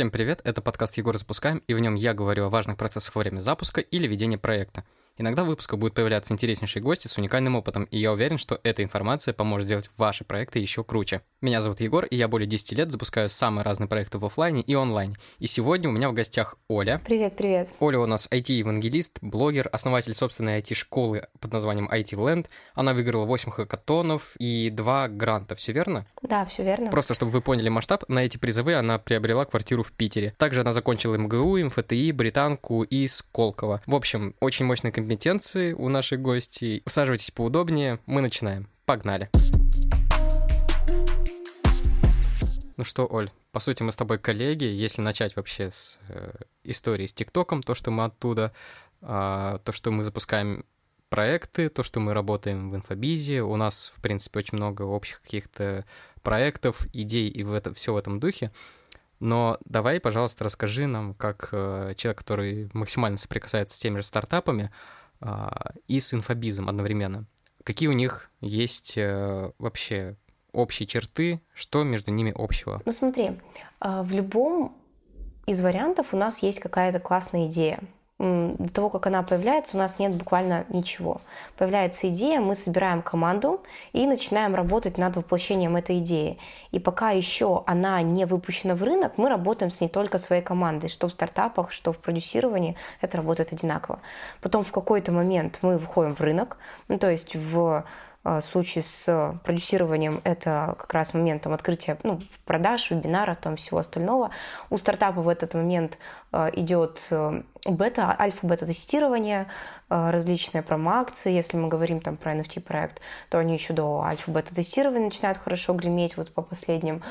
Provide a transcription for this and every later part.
Всем привет, это подкаст Егор запускаем, и в нем я говорю о важных процессах во время запуска или ведения проекта. Иногда в выпусках будут появляться интереснейшие гости с уникальным опытом, и я уверен, что эта информация поможет сделать ваши проекты еще круче. Меня зовут Егор, и я более 10 лет запускаю самые разные проекты в офлайне и онлайне. И сегодня у меня в гостях Оля. Привет, привет. Оля у нас IT-евангелист, блогер, основатель собственной IT-школы под названием IT Land. Она выиграла 8 хакатонов и 2 гранта, все верно? Да, все верно. Просто чтобы вы поняли масштаб, на эти призовые она приобрела квартиру в Питере. Также она закончила МГУ, МФТИ, Британку и Сколково. В общем, очень мощная компетенции у наших гостей. Усаживайтесь поудобнее, мы начинаем. Погнали. Ну что, Оль, по сути, мы с тобой коллеги. Если начать вообще с э, истории с ТикТоком, то, что мы оттуда, э, то, что мы запускаем проекты, то, что мы работаем в инфобизе, у нас, в принципе, очень много общих каких-то проектов, идей и в это, все в этом духе. Но давай, пожалуйста, расскажи нам, как э, человек, который максимально соприкасается с теми же стартапами, и с инфобизом одновременно. Какие у них есть э, вообще общие черты, что между ними общего? Ну смотри, а, в любом из вариантов у нас есть какая-то классная идея до того, как она появляется, у нас нет буквально ничего. Появляется идея, мы собираем команду и начинаем работать над воплощением этой идеи. И пока еще она не выпущена в рынок, мы работаем с ней только своей командой, что в стартапах, что в продюсировании, это работает одинаково. Потом в какой-то момент мы выходим в рынок, ну, то есть в а, случае с продюсированием это как раз моментом открытия ну, продаж, вебинара, там всего остального. У стартапа в этот момент а, идет э, бета, альфа-бета-тестирование, различные промо-акции. Если мы говорим там про NFT-проект, то они еще до альфа-бета-тестирования начинают хорошо греметь. Вот по последним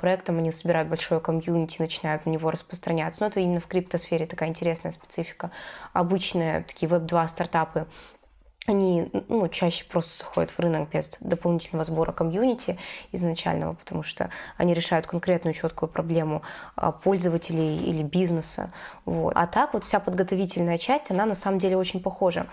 проектам они собирают большое комьюнити, начинают на него распространяться. Но это именно в криптосфере такая интересная специфика. Обычные такие веб-2 стартапы они ну, чаще просто заходят в рынок без дополнительного сбора комьюнити изначального, потому что они решают конкретную четкую проблему а, пользователей или бизнеса. Вот. А так вот вся подготовительная часть, она на самом деле очень похожа.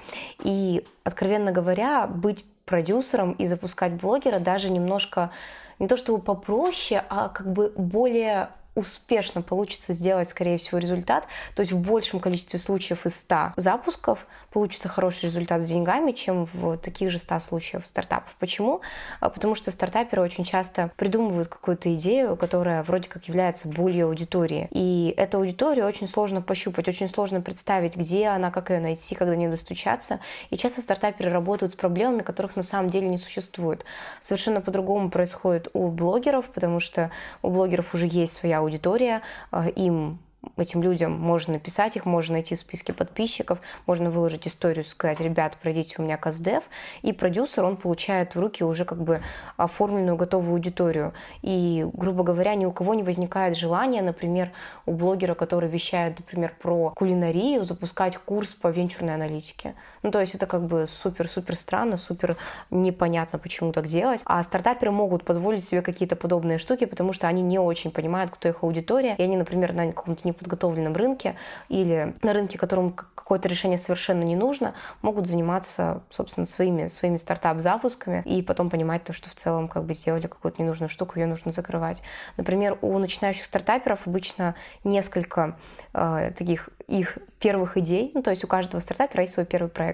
И, откровенно говоря, быть продюсером и запускать блогера даже немножко не то чтобы попроще, а как бы более успешно получится сделать, скорее всего, результат, то есть в большем количестве случаев из 100 запусков получится хороший результат с деньгами, чем в таких же 100 случаев стартапов. Почему? А, потому что стартаперы очень часто придумывают какую-то идею, которая вроде как является болью аудитории. И эту аудиторию очень сложно пощупать, очень сложно представить, где она, как ее найти, когда не достучаться. И часто стартаперы работают с проблемами, которых на самом деле не существует. Совершенно по-другому происходит у блогеров, потому что у блогеров уже есть своя аудитория, а, им этим людям можно написать, их можно найти в списке подписчиков, можно выложить историю, сказать, ребят, пройдите у меня КСДФ, и продюсер, он получает в руки уже как бы оформленную готовую аудиторию. И, грубо говоря, ни у кого не возникает желания, например, у блогера, который вещает, например, про кулинарию, запускать курс по венчурной аналитике. Ну, то есть это как бы супер-супер странно, супер непонятно, почему так делать. А стартаперы могут позволить себе какие-то подобные штуки, потому что они не очень понимают, кто их аудитория, и они, например, на каком-то неподготовленном рынке или на рынке, которому какое-то решение совершенно не нужно, могут заниматься, собственно, своими, своими стартап-запусками и потом понимать то, что в целом как бы сделали какую-то ненужную штуку, ее нужно закрывать. Например, у начинающих стартаперов обычно несколько э, таких их первых идей, ну, то есть у каждого стартапера есть свой первый проект.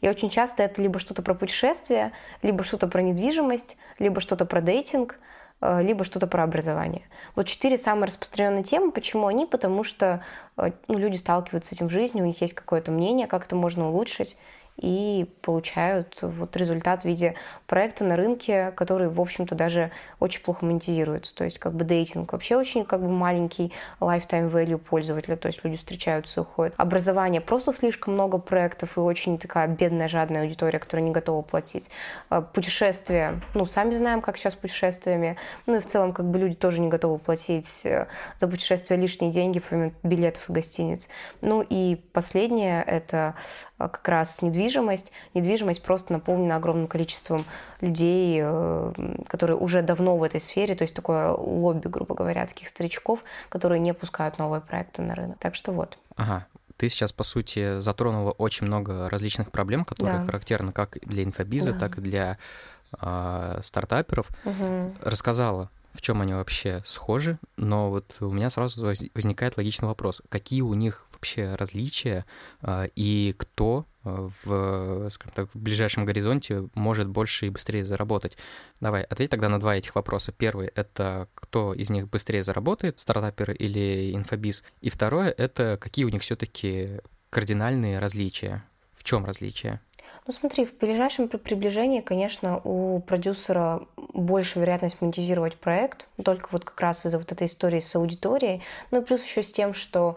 И очень часто это либо что-то про путешествие, либо что-то про недвижимость, либо что-то про дейтинг – Э, либо что-то про образование. Вот четыре самые распространенные темы. Почему они? Потому что э, ну, люди сталкиваются с этим в жизни, у них есть какое-то мнение, как это можно улучшить и получают вот результат в виде проекта на рынке, который, в общем-то, даже очень плохо монетизируется. То есть как бы дейтинг вообще очень как бы маленький lifetime value пользователя, то есть люди встречаются и уходят. Образование просто слишком много проектов и очень такая бедная, жадная аудитория, которая не готова платить. А, путешествия, ну, сами знаем, как сейчас с путешествиями. Ну и в целом как бы люди тоже не готовы платить э, за путешествия лишние деньги, помимо билетов и гостиниц. Ну и последнее — это как раз недвижимость. Недвижимость просто наполнена огромным количеством людей, э, которые уже давно в этой сфере, то есть такое лобби, грубо говоря, таких старичков, которые не пускают новые проекты на рынок. Так что вот. Ага, ты сейчас, по сути, затронула очень много различных проблем, которые да. характерны как для инфобиза, да. так и для э, стартаперов. Угу. Рассказала в чем они вообще схожи, но вот у меня сразу возникает логичный вопрос. Какие у них вообще различия а, и кто а, в, скажем так, в ближайшем горизонте может больше и быстрее заработать? Давай, ответь тогда на два этих вопроса. Первый — это кто из них быстрее заработает, стартаперы или инфобиз? И второе — это какие у них все таки кардинальные различия? В чем различия? Ну смотри, в ближайшем приближении, конечно, у продюсера больше вероятность монетизировать проект, только вот как раз из-за вот этой истории с аудиторией, ну и плюс еще с тем, что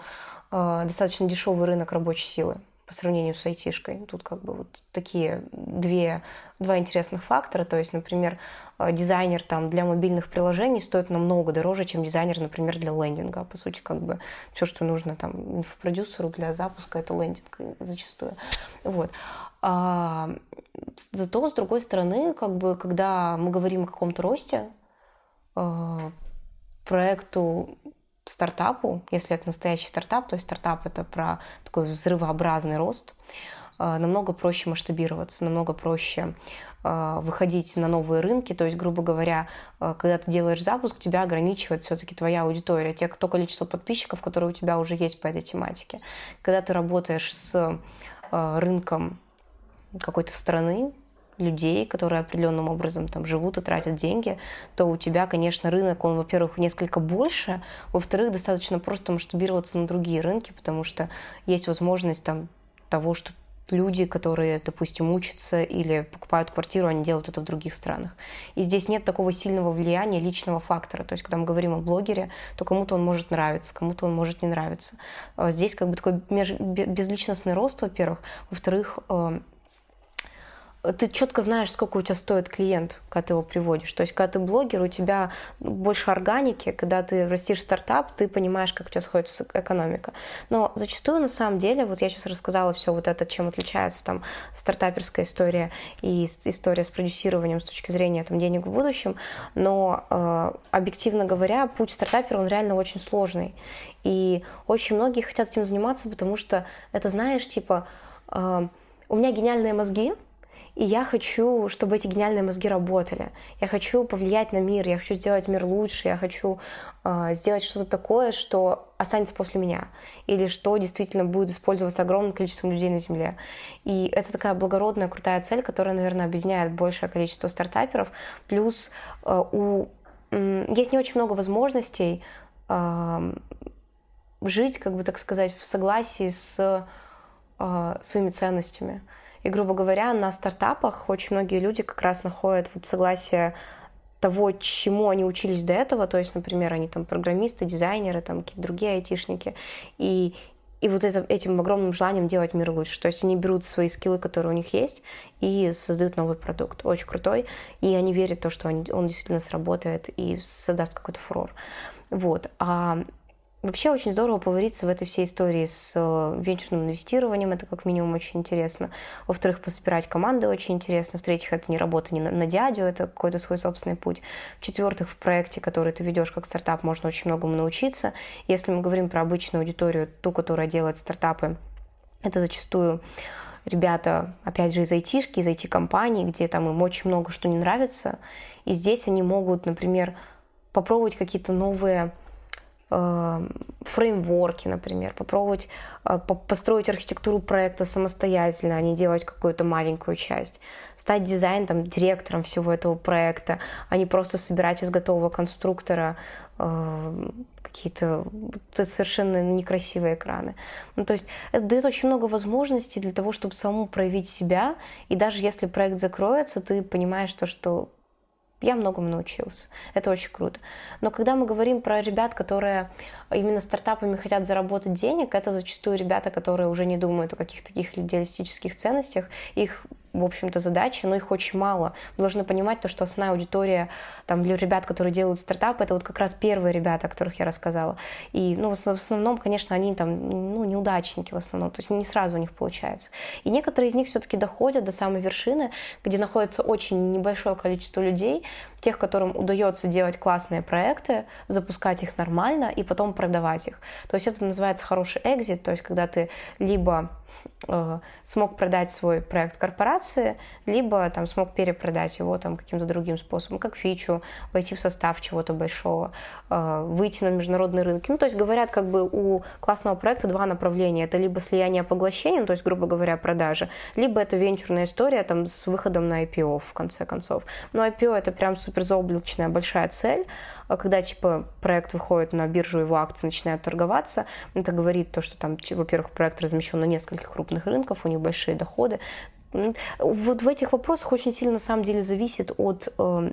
э, достаточно дешевый рынок рабочей силы по сравнению с айтишкой. Тут как бы вот такие две, два интересных фактора. То есть, например, э, дизайнер там для мобильных приложений стоит намного дороже, чем дизайнер, например, для лендинга. По сути, как бы все, что нужно там инфопродюсеру для запуска, это лендинг зачастую. Вот. А, зато, с другой стороны, как бы, когда мы говорим о каком-то росте, а, проекту стартапу, если это настоящий стартап, то есть стартап это про такой взрывообразный рост, а, намного проще масштабироваться, намного проще выходить на новые рынки. То есть, грубо говоря, когда ты делаешь запуск, тебя ограничивает все-таки твоя аудитория, те, то количество подписчиков, которые у тебя уже есть по этой тематике. Когда ты работаешь с рынком какой-то страны, людей, которые определенным образом там живут и тратят деньги, то у тебя, конечно, рынок, он, во-первых, несколько больше, во-вторых, достаточно просто масштабироваться на другие рынки, потому что есть возможность там того, что люди, которые, допустим, учатся или покупают квартиру, они делают это в других странах. И здесь нет такого сильного влияния личного фактора. То есть, когда мы говорим о блогере, то кому-то он может нравиться, кому-то он может не нравиться. А здесь как бы такой безличностный рост, во-первых. Во-вторых, э, ты четко знаешь, сколько у тебя стоит клиент, когда ты его приводишь. То есть, когда ты блогер, у тебя больше органики, когда ты растишь стартап, ты понимаешь, как у тебя сходится экономика. Но зачастую, на самом деле, вот я сейчас рассказала все вот это, чем отличается там стартаперская история и история с продюсированием с точки зрения там денег в будущем, но э, объективно говоря, путь стартапера, он реально очень сложный. И очень многие хотят этим заниматься, потому что это, знаешь, типа, э, у меня гениальные мозги, и я хочу, чтобы эти гениальные мозги работали. Я хочу повлиять на мир, я хочу сделать мир лучше, я хочу э, сделать что-то такое, что останется после меня, или что действительно будет использоваться огромным количеством людей на Земле. И это такая благородная, крутая цель, которая, наверное, объединяет большее количество стартаперов. Плюс э, у, э, есть не очень много возможностей э, жить, как бы так сказать, в согласии с э, своими ценностями. И, грубо говоря, на стартапах очень многие люди как раз находят вот согласие того, чему они учились до этого, то есть, например, они там программисты, дизайнеры, там какие-то другие айтишники, и, и вот это, этим огромным желанием делать мир лучше. То есть они берут свои скиллы, которые у них есть, и создают новый продукт, очень крутой, и они верят в то, что он, он действительно сработает и создаст какой-то фурор. Вот. А Вообще очень здорово повариться в этой всей истории с э, венчурным инвестированием, это как минимум очень интересно. Во-вторых, пособирать команды очень интересно. В-третьих, это не работа не на, на дядю, это какой-то свой собственный путь. В-четвертых, в проекте, который ты ведешь как стартап, можно очень многому научиться. Если мы говорим про обычную аудиторию, ту, которая делает стартапы, это зачастую ребята, опять же, из айтишки, из IT-компаний, где там им очень много что не нравится. И здесь они могут, например, попробовать какие-то новые фреймворки, например, попробовать э, построить архитектуру проекта самостоятельно, а не делать какую-то маленькую часть, стать дизайн там, директором всего этого проекта, а не просто собирать из готового конструктора э, какие-то совершенно некрасивые экраны. Ну, то есть это дает очень много возможностей для того, чтобы самому проявить себя, и даже если проект закроется, ты понимаешь то, что я многому научился. Это очень круто. Но когда мы говорим про ребят, которые именно стартапами хотят заработать денег, это зачастую ребята, которые уже не думают о каких-то таких идеалистических ценностях. Их в общем-то, задачи, но их очень мало. Мы должны понимать то, что основная аудитория там, для ребят, которые делают стартапы, это вот как раз первые ребята, о которых я рассказала. И ну, в основном, конечно, они там ну, неудачники в основном, то есть не сразу у них получается. И некоторые из них все-таки доходят до самой вершины, где находится очень небольшое количество людей, тех, которым удается делать классные проекты, запускать их нормально и потом продавать их. То есть это называется хороший экзит, то есть когда ты либо смог продать свой проект корпорации, либо там смог перепродать его там каким-то другим способом, как фичу, войти в состав чего-то большого, э, выйти на международные рынки. Ну, то есть говорят, как бы у классного проекта два направления. Это либо слияние поглощения, то есть, грубо говоря, продажи, либо это венчурная история там с выходом на IPO, в конце концов. Но IPO это прям супер заоблачная большая цель, когда типа проект выходит на биржу, его акции начинают торговаться, это говорит то, что там, во-первых, проект размещен на нескольких крупных рынках, у них большие доходы. Вот в этих вопросах очень сильно на самом деле зависит от э,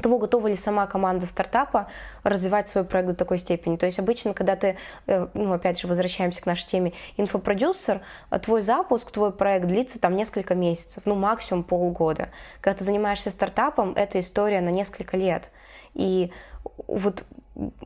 того, готова ли сама команда стартапа развивать свой проект до такой степени. То есть обычно, когда ты, э, ну, опять же, возвращаемся к нашей теме, инфопродюсер, э, твой запуск, твой проект длится там несколько месяцев, ну, максимум полгода. Когда ты занимаешься стартапом, это история на несколько лет. И вот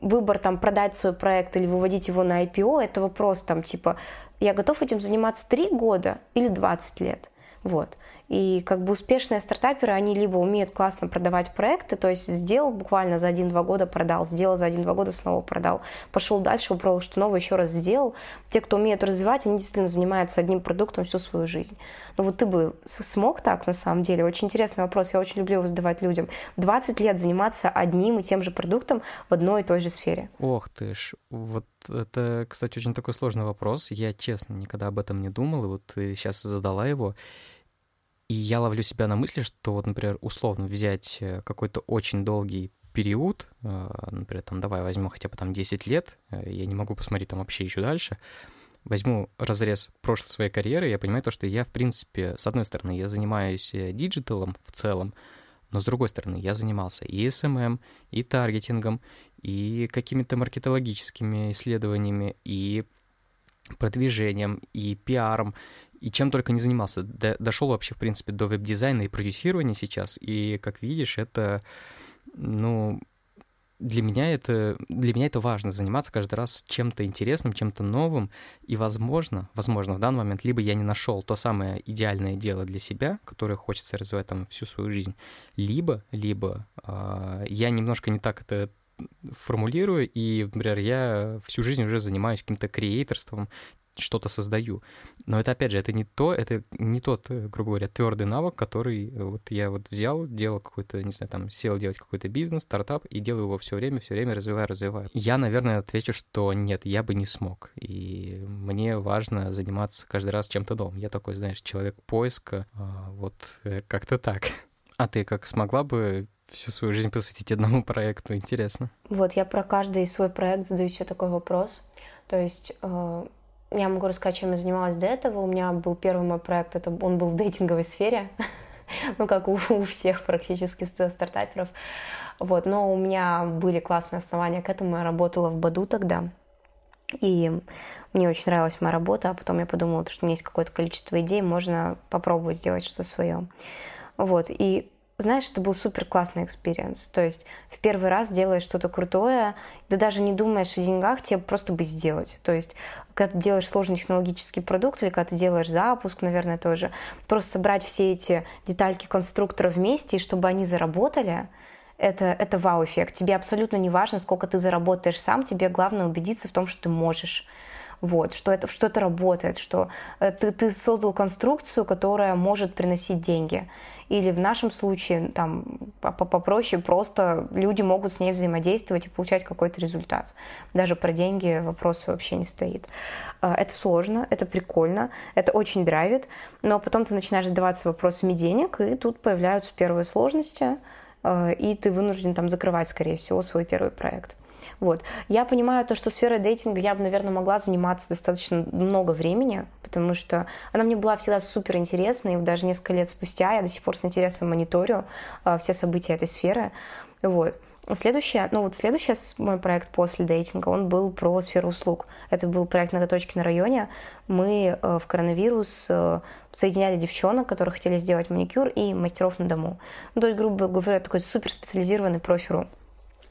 выбор там продать свой проект или выводить его на IPO, это вопрос там типа, я готов этим заниматься 3 года или 20 лет. Вот. И как бы успешные стартаперы, они либо умеют классно продавать проекты, то есть сделал буквально за 1-2 года продал, сделал за 1-2 года снова продал, пошел дальше, упробовал что новое, еще раз сделал. Те, кто умеет развивать, они действительно занимаются одним продуктом всю свою жизнь. Но вот ты бы смог так на самом деле? Очень интересный вопрос, я очень люблю его задавать людям. 20 лет заниматься одним и тем же продуктом в одной и той же сфере. Ох ты ж, вот это, кстати, очень такой сложный вопрос. Я, честно, никогда об этом не думал, и вот сейчас задала его. И я ловлю себя на мысли, что вот, например, условно взять э, какой-то очень долгий период, э, например, там, давай возьму хотя бы там 10 лет, э, я не могу посмотреть там вообще еще дальше, возьму разрез прошлой своей карьеры, я понимаю то, что я, в принципе, с одной стороны, я занимаюсь digital ом в целом, но с другой стороны, я занимался и SMM, и таргетингом, и какими-то маркетологическими исследованиями, и продвижением, и пиаром, и чем только не занимался. До, дошел вообще, в принципе, до веб-дизайна и продюсирования сейчас. И, как видишь, это, ну, для меня это, для меня это важно, заниматься каждый раз чем-то интересным, чем-то новым. И, возможно, возможно, в данный момент либо я не нашел то самое идеальное дело для себя, которое хочется развивать там всю свою жизнь, либо, либо э, я немножко не так это формулирую, и, например, я всю жизнь уже занимаюсь каким-то креаторством, что-то создаю. Но это, опять же, это не то, это не тот, э, грубо говоря, твердый навык, который э, вот я вот взял, делал какой-то, не знаю, там, сел делать какой-то бизнес, стартап, и делаю его все время, все время развиваю, развиваю. Я, наверное, отвечу, что нет, я бы не смог. И мне важно заниматься каждый раз чем-то новым. Я такой, знаешь, человек поиска, а, вот э, как-то так. А ты как смогла бы всю свою жизнь посвятить одному проекту? Интересно. Вот я про каждый свой проект задаю себе такой вопрос. То есть я могу рассказать, чем я занималась до этого. У меня был первый мой проект, это он был в дейтинговой сфере, ну, как у, у всех практически стартаперов. Вот, но у меня были классные основания к этому. Я работала в Баду тогда. И мне очень нравилась моя работа, а потом я подумала, что у меня есть какое-то количество идей, можно попробовать сделать что-то свое. Вот, и знаешь, это был супер классный experience. То есть в первый раз делаешь что-то крутое, ты даже не думаешь о деньгах, тебе просто бы сделать. То есть когда ты делаешь сложный технологический продукт или когда ты делаешь запуск, наверное, тоже, просто собрать все эти детальки конструктора вместе, и чтобы они заработали, это, это вау-эффект. Тебе абсолютно не важно, сколько ты заработаешь сам, тебе главное убедиться в том, что ты можешь вот, что это, что это работает, что э, ты, ты создал конструкцию, которая может приносить деньги. Или в нашем случае, там, попроще, просто люди могут с ней взаимодействовать и получать какой-то результат. Даже про деньги вопрос вообще не стоит. Э, это сложно, это прикольно, это очень драйвит, но потом ты начинаешь задаваться вопросами денег, и тут появляются первые сложности, э, и ты вынужден там закрывать, скорее всего, свой первый проект. Вот. Я понимаю то, что сферой дейтинга я бы, наверное, могла заниматься достаточно много времени, потому что она мне была всегда супер интересна, и даже несколько лет спустя я до сих пор с интересом мониторю э, все события этой сферы. Вот. Следующее, ну вот следующий мой проект после дейтинга, он был про сферу услуг. Это был проект «Ноготочки на районе». Мы э, в коронавирус э, соединяли девчонок, которые хотели сделать маникюр, и мастеров на дому. Ну, то есть, грубо говоря, такой суперспециализированный профиль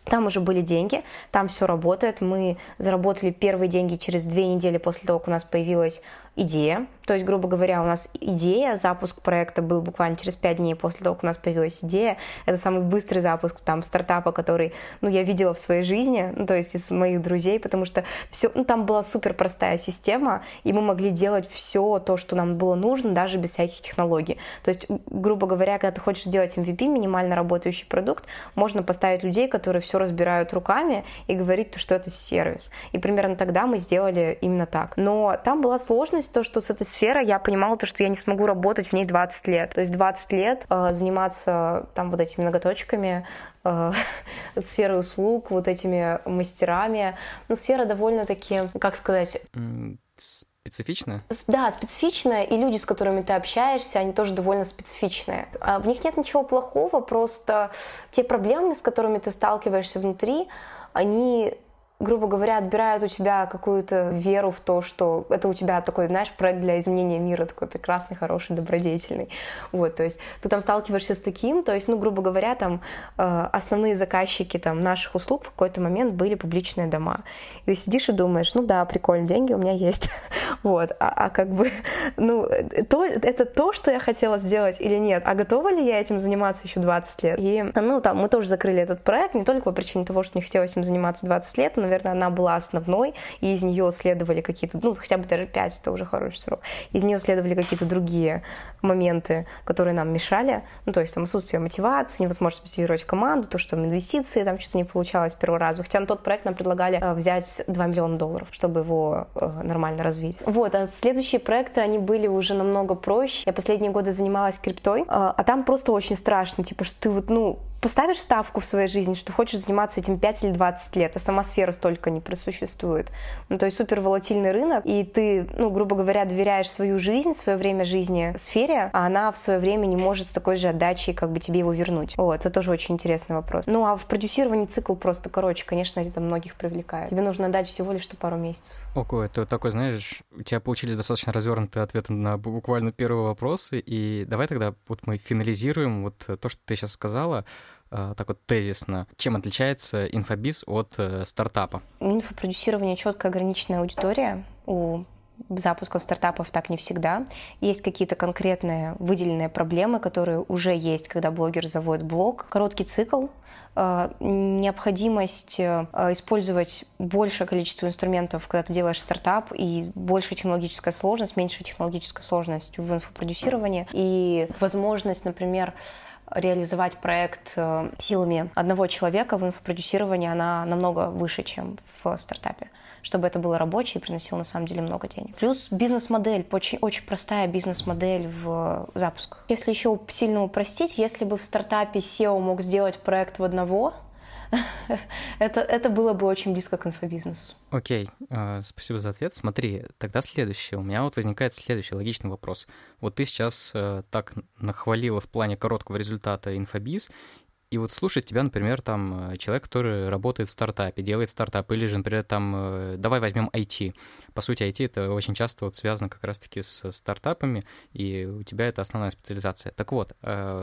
там уже были деньги, там все работает. Мы заработали первые деньги через две недели после того, как у нас появилась идея. То есть, грубо говоря, у нас идея, запуск проекта был буквально через 5 дней после того, как у нас появилась идея. Это самый быстрый запуск там стартапа, который, ну, я видела в своей жизни, ну, то есть из моих друзей, потому что все, ну, там была супер простая система, и мы могли делать все то, что нам было нужно, даже без всяких технологий. То есть, грубо говоря, когда ты хочешь сделать MVP, минимально работающий продукт, можно поставить людей, которые все разбирают руками и говорить, что это сервис. И примерно тогда мы сделали именно так. Но там была сложность, то, что с этой сфера я понимала то, что я не смогу работать в ней 20 лет. То есть 20 лет э, заниматься там вот этими ноготочками, э, сферой услуг, вот этими мастерами. Ну, сфера довольно-таки, как сказать... Специфичная? Да, специфичная, и люди, с которыми ты общаешься, они тоже довольно специфичные. А в них нет ничего плохого, просто те проблемы, с которыми ты сталкиваешься внутри, они грубо говоря, отбирают у тебя какую-то веру в то, что это у тебя такой, знаешь, проект для изменения мира, такой прекрасный, хороший, добродетельный. Вот, то есть ты там сталкиваешься с таким, то есть, ну, грубо говоря, там э, основные заказчики там наших услуг в какой-то момент были публичные дома. И ты сидишь и думаешь, ну да, прикольно, деньги у меня есть. вот, а, а как бы, ну, то, это то, что я хотела сделать или нет, а готова ли я этим заниматься еще 20 лет? И, ну, там, мы тоже закрыли этот проект не только по причине того, что не хотелось им заниматься 20 лет, но наверное, она была основной, и из нее следовали какие-то, ну, хотя бы даже 5, это уже хороший срок, из нее следовали какие-то другие моменты, которые нам мешали, ну, то есть там отсутствие мотивации, невозможность мотивировать команду, то, что инвестиции там что-то не получалось первого раза, хотя на тот проект нам предлагали э, взять 2 миллиона долларов, чтобы его э, нормально развить. Вот, а следующие проекты, они были уже намного проще. Я последние годы занималась криптой, э, а там просто очень страшно, типа, что ты вот, ну, поставишь ставку в своей жизни, что хочешь заниматься этим 5 или 20 лет, а сама сфера столько не просуществует. Ну, то есть супер волатильный рынок, и ты, ну, грубо говоря, доверяешь свою жизнь, свое время жизни сфере, а она в свое время не может с такой же отдачей как бы тебе его вернуть. Вот, это тоже очень интересный вопрос. Ну, а в продюсировании цикл просто короче, конечно, это многих привлекает. Тебе нужно дать всего лишь пару месяцев. Ого, это такой, знаешь, у тебя получились достаточно развернутые ответы на буквально первые вопросы, и давай тогда вот мы финализируем вот то, что ты сейчас сказала, так вот тезисно, чем отличается инфобиз от э, стартапа? Инфопродюсирование четко ограниченная аудитория. У запусков стартапов так не всегда. Есть какие-то конкретные выделенные проблемы, которые уже есть, когда блогер заводит блог. Короткий цикл, э, необходимость использовать большее количество инструментов, когда ты делаешь стартап, и большая технологическая сложность, меньшая технологическая сложность в инфопродюсировании, и возможность, например, реализовать проект э, силами одного человека в инфопродюсировании, она намного выше, чем в стартапе чтобы это было рабочее и приносило на самом деле много денег. Плюс бизнес-модель, очень, очень простая бизнес-модель в запусках. Если еще сильно упростить, если бы в стартапе SEO мог сделать проект в одного, это, это было бы очень близко к инфобизнесу. Окей, okay. спасибо за ответ. Смотри, тогда следующее. У меня вот возникает следующий логичный вопрос. Вот ты сейчас э, так нахвалила в плане короткого результата инфобиз, и вот слушать тебя, например, там э, человек, который работает в стартапе, делает стартап, или же, например, там, э, давай возьмем IT. По сути, IT это очень часто вот связано как раз-таки с стартапами, и у тебя это основная специализация. Так вот,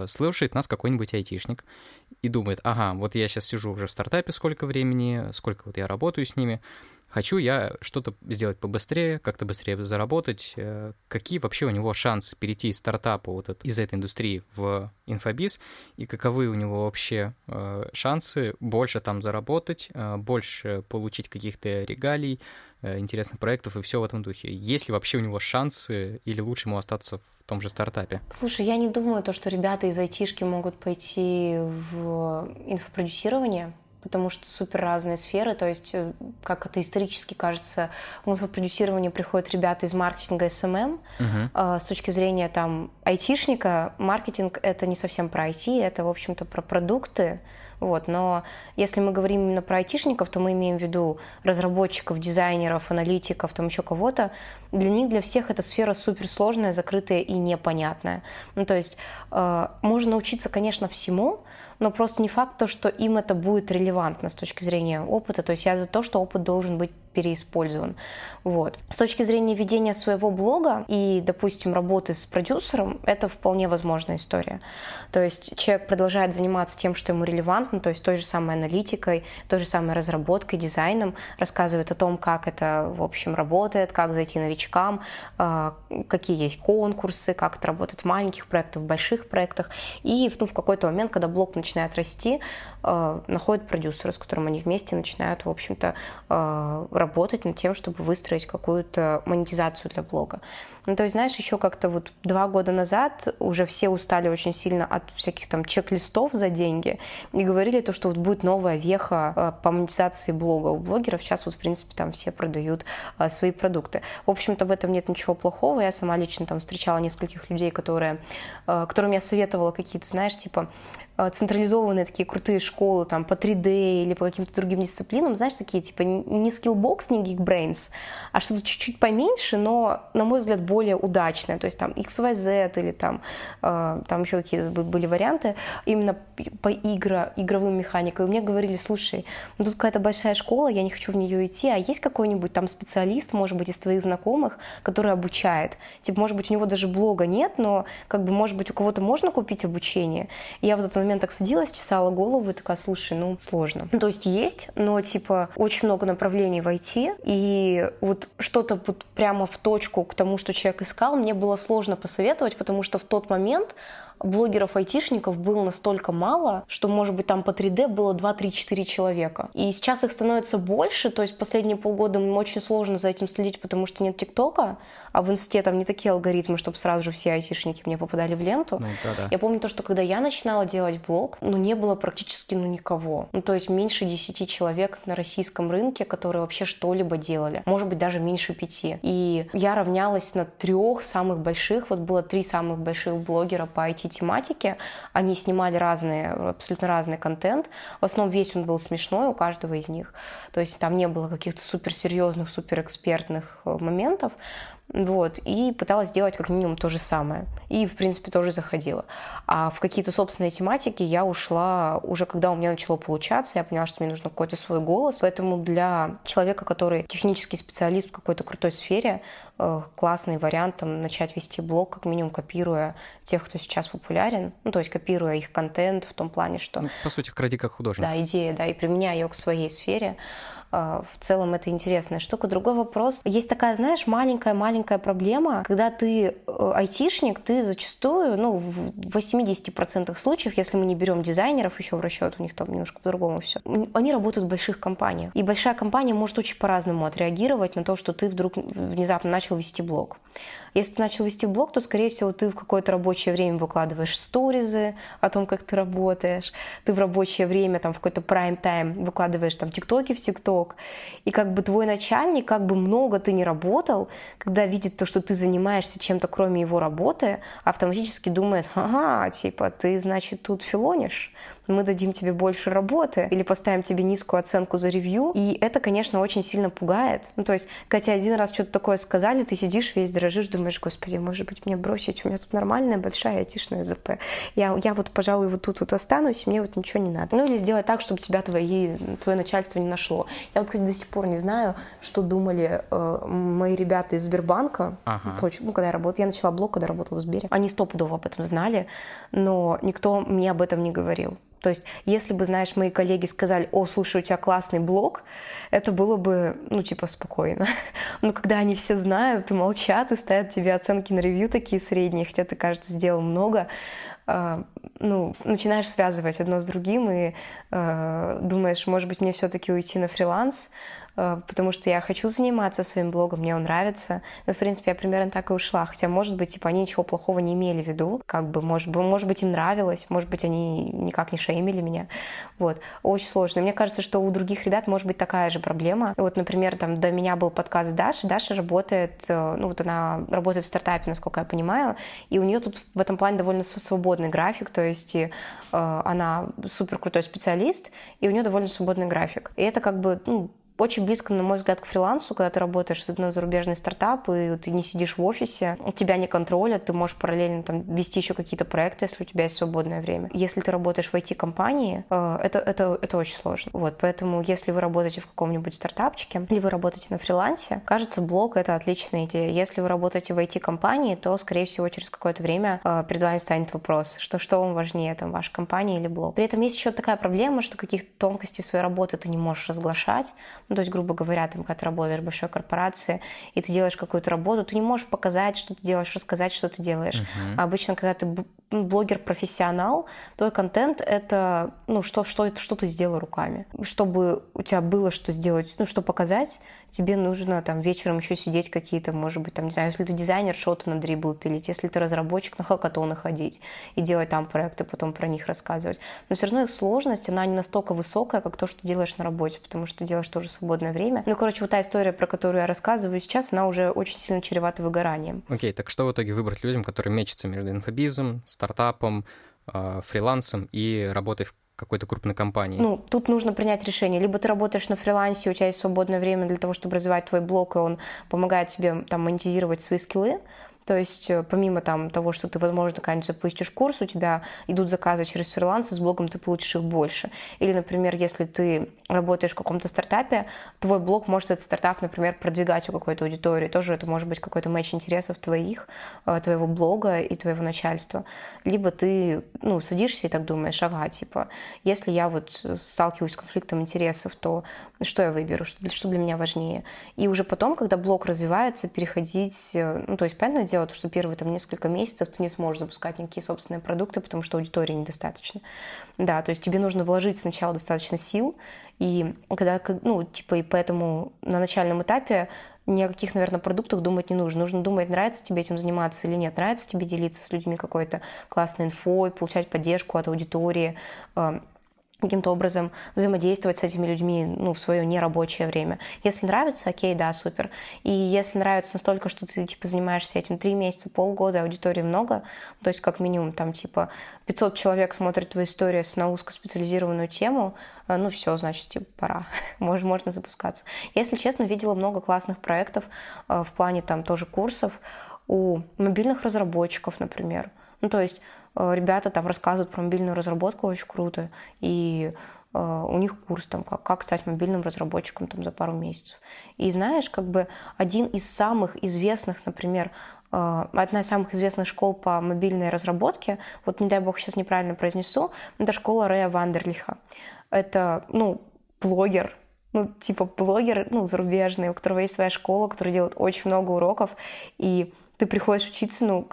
слушает нас какой-нибудь айтишник и думает, ага, вот я сейчас сижу уже в стартапе сколько времени, сколько вот я работаю с ними, Хочу я что-то сделать побыстрее, как-то быстрее заработать. Э, какие вообще у него шансы перейти из стартапа вот из этой индустрии в инфобиз, и каковы у него вообще э, шансы больше там заработать, э, больше получить каких-то регалий, интересных проектов и все в этом духе. Есть ли вообще у него шансы или лучше ему остаться в том же стартапе? Слушай, я не думаю, то, что ребята из айтишки могут пойти в инфопродюсирование потому что супер разные сферы, то есть, э, как это исторически кажется, в инфопродюсирование приходят ребята из маркетинга SMM. Uh-huh. С точки зрения там айтишника, маркетинг — это не совсем про IT, это, в общем-то, про продукты, вот, но если мы говорим именно про айтишников, то мы имеем в виду разработчиков, дизайнеров, аналитиков, там еще кого-то. Для них, для всех эта сфера суперсложная, закрытая и непонятная. Ну, то есть э, можно научиться, конечно, всему, но просто не факт то, что им это будет релевантно с точки зрения опыта. То есть я за то, что опыт должен быть переиспользован. Вот. С точки зрения ведения своего блога и, допустим, работы с продюсером, это вполне возможная история. То есть человек продолжает заниматься тем, что ему релевантно, то есть той же самой аналитикой, той же самой разработкой, дизайном, рассказывает о том, как это, в общем, работает, как зайти новичкам, а, какие есть конкурсы, как это работает в маленьких проектах, в больших проектах. И ну, в какой-то момент, когда блог начинает расти, находят продюсера, с которым они вместе начинают, в общем-то, а, работать над тем, чтобы выстроить какую-то монетизацию для блога. Ну, то есть, знаешь, еще как-то вот два года назад уже все устали очень сильно от всяких там чек-листов за деньги и говорили то, что вот будет новая веха э, по монетизации блога. У блогеров сейчас вот, в принципе, там все продают э, свои продукты. В общем-то, в этом нет ничего плохого. Я сама лично там встречала нескольких людей, которые, э, которым я советовала какие-то, знаешь, типа Э, централизованные такие крутые школы там по 3D или по каким-то другим дисциплинам, знаешь, такие типа не Skillbox, не Geekbrains, а что-то чуть-чуть поменьше, но, на мой взгляд, более удачное, то есть там XYZ или там, э, там еще какие-то были варианты именно по игра, игровым механикам. И мне говорили, слушай, ну тут какая-то большая школа, я не хочу в нее идти, а есть какой-нибудь там специалист, может быть, из твоих знакомых, который обучает? Типа, может быть, у него даже блога нет, но как бы, может быть, у кого-то можно купить обучение? И я в этот момент так садилась, чесала голову и такая, слушай, ну, сложно. то есть есть, но, типа, очень много направлений войти, и вот что-то вот прямо в точку к тому, что человек искал, мне было сложно посоветовать, потому что в тот момент блогеров-айтишников было настолько мало, что, может быть, там по 3D было 2-3-4 человека. И сейчас их становится больше, то есть последние полгода мне очень сложно за этим следить, потому что нет ТикТока, а в инсте там не такие алгоритмы, чтобы сразу же все айтишники мне попадали в ленту. Ну, да, да. Я помню то, что когда я начинала делать блог, ну, не было практически ну никого. Ну, то есть меньше 10 человек на российском рынке, которые вообще что-либо делали. Может быть, даже меньше пяти. И я равнялась на трех самых больших, вот было три самых больших блогера по IT-тематике. Они снимали разные, абсолютно разный контент. В основном весь он был смешной у каждого из них. То есть там не было каких-то суперсерьезных, суперэкспертных э, моментов. Вот, и пыталась сделать как минимум то же самое. И, в принципе, тоже заходила. А в какие-то собственные тематики я ушла уже когда у меня начало получаться, я поняла, что мне нужен какой-то свой голос. Поэтому для человека, который технический специалист в какой-то крутой сфере, э, классный вариант там, начать вести блог, как минимум копируя тех, кто сейчас популярен, ну, то есть копируя их контент в том плане, что... Ну, по сути, кради как художник. Да, идея, да, и применяя ее к своей сфере. А, в целом это интересная штука. Другой вопрос. Есть такая, знаешь, маленькая-маленькая проблема, когда ты э, айтишник, ты зачастую, ну, в 80% случаев, если мы не берем дизайнеров еще в расчет, у них там немножко по-другому все, они работают в больших компаниях. И большая компания может очень по-разному отреагировать на то, что ты вдруг внезапно начал вести блог. Если ты начал вести блог, то, скорее всего, ты в какое-то рабочее время выкладываешь сторизы о том, как ты работаешь. Ты в рабочее время, там, в какой-то прайм-тайм выкладываешь там тиктоки в тикток. И как бы твой начальник, как бы много ты не работал, когда видит то, что ты занимаешься чем-то, кроме его работы, автоматически думает, ага, типа, ты, значит, тут филонишь мы дадим тебе больше работы или поставим тебе низкую оценку за ревью. И это, конечно, очень сильно пугает. Ну, то есть, тебе один раз что-то такое сказали, ты сидишь весь дрожишь, думаешь, господи, может быть, мне бросить? У меня тут нормальная большая айтишная ЗП. Я, я вот, пожалуй, вот тут вот останусь, мне вот ничего не надо. Ну, или сделать так, чтобы тебя твои, твое начальство не нашло. Я вот, кстати, до сих пор не знаю, что думали э, мои ребята из Сбербанка. Ага. Точно, ну, когда я работала, я начала блог, когда работала в Сбере. Они стопудово об этом знали, но никто мне об этом не говорил. То есть, если бы, знаешь, мои коллеги сказали, о, слушай, у тебя классный блог, это было бы, ну, типа, спокойно. Но когда они все знают и молчат, и ставят тебе оценки на ревью такие средние, хотя ты, кажется, сделал много, э, ну, начинаешь связывать одно с другим и э, думаешь, может быть, мне все-таки уйти на фриланс, потому что я хочу заниматься своим блогом, мне он нравится. Но, в принципе, я примерно так и ушла. Хотя, может быть, типа, они ничего плохого не имели в виду. Как бы, может, может быть, им нравилось, может быть, они никак не шеймили меня. Вот. Очень сложно. Мне кажется, что у других ребят может быть такая же проблема. Вот, например, там до меня был подкаст Даши. Даша работает, э, ну, вот она работает в стартапе, насколько я понимаю, и у нее тут в этом плане довольно свободный график, то есть и, э, она супер крутой специалист, и у нее довольно свободный график. И это как бы, ну, очень близко, на мой взгляд, к фрилансу, когда ты работаешь на зарубежный стартап, и ты не сидишь в офисе, тебя не контролят, ты можешь параллельно там вести еще какие-то проекты, если у тебя есть свободное время. Если ты работаешь в IT-компании, э, это, это, это очень сложно. Вот, поэтому если вы работаете в каком-нибудь стартапчике, или вы работаете на фрилансе, кажется, блог — это отличная идея. Если вы работаете в IT-компании, то, скорее всего, через какое-то время э, перед вами станет вопрос, что, что вам важнее, там, ваша компания или блог. При этом есть еще такая проблема, что каких-то тонкостей своей работы ты не можешь разглашать. Ну, то есть, грубо говоря, там, когда ты работаешь в большой корпорации, и ты делаешь какую-то работу, ты не можешь показать, что ты делаешь, рассказать, что ты делаешь. Uh-huh. А обычно, когда ты блогер-профессионал, твой контент — это, ну, что, что, что ты сделал руками. Чтобы у тебя было что сделать, ну, что показать, тебе нужно там вечером еще сидеть какие-то, может быть, там, не знаю, если ты дизайнер, что-то на дрибл пилить, если ты разработчик, на хакатоны ходить и делать там проекты, потом про них рассказывать. Но все равно их сложность, она не настолько высокая, как то, что ты делаешь на работе, потому что ты делаешь тоже свободное время. Ну, короче, вот та история, про которую я рассказываю сейчас, она уже очень сильно чревата выгоранием. Окей, okay, так что в итоге выбрать людям, которые мечутся между инфобизом, стартапом, а, фрилансом и работой в какой-то крупной компании? Ну, тут нужно принять решение. Либо ты работаешь на фрилансе, у тебя есть свободное время для того, чтобы развивать твой блог, и он помогает тебе там монетизировать свои скиллы, то есть э, помимо там, того, что ты, возможно, когда-нибудь запустишь курс, у тебя идут заказы через фриланс, и с блогом ты получишь их больше. Или, например, если ты работаешь в каком-то стартапе, твой блог может этот стартап, например, продвигать у какой-то аудитории. Тоже это может быть какой-то матч интересов твоих, э, твоего блога и твоего начальства. Либо ты ну, садишься и так думаешь, ага, типа, если я вот сталкиваюсь с конфликтом интересов, то что я выберу, что, что для меня важнее. И уже потом, когда блог развивается, переходить, э, ну, то есть, понятное дело, то, что первые там несколько месяцев ты не сможешь запускать никакие собственные продукты, потому что аудитории недостаточно. Да, то есть тебе нужно вложить сначала достаточно сил, и когда, ну, типа, и поэтому на начальном этапе ни о каких, наверное, продуктах думать не нужно. Нужно думать, нравится тебе этим заниматься или нет, нравится тебе делиться с людьми какой-то классной инфой, получать поддержку от аудитории, эм, каким-то образом взаимодействовать с этими людьми ну, в свое нерабочее время. Если нравится, окей, да, супер. И если нравится настолько, что ты типа занимаешься этим три месяца, полгода, аудитории много, то есть как минимум там типа 500 человек смотрят твою историю на узкоспециализированную тему, э, ну все, значит, типа пора, можно, можно запускаться. Если честно, видела много классных проектов э, в плане там тоже курсов у мобильных разработчиков, например. Ну, то есть ребята там рассказывают про мобильную разработку очень круто, и э, у них курс там, как, как стать мобильным разработчиком там за пару месяцев. И знаешь, как бы один из самых известных, например, э, одна из самых известных школ по мобильной разработке, вот не дай бог сейчас неправильно произнесу, это школа Рэя Вандерлиха. Это, ну, блогер, ну, типа блогер, ну, зарубежный, у которого есть своя школа, который делает очень много уроков, и ты приходишь учиться, ну,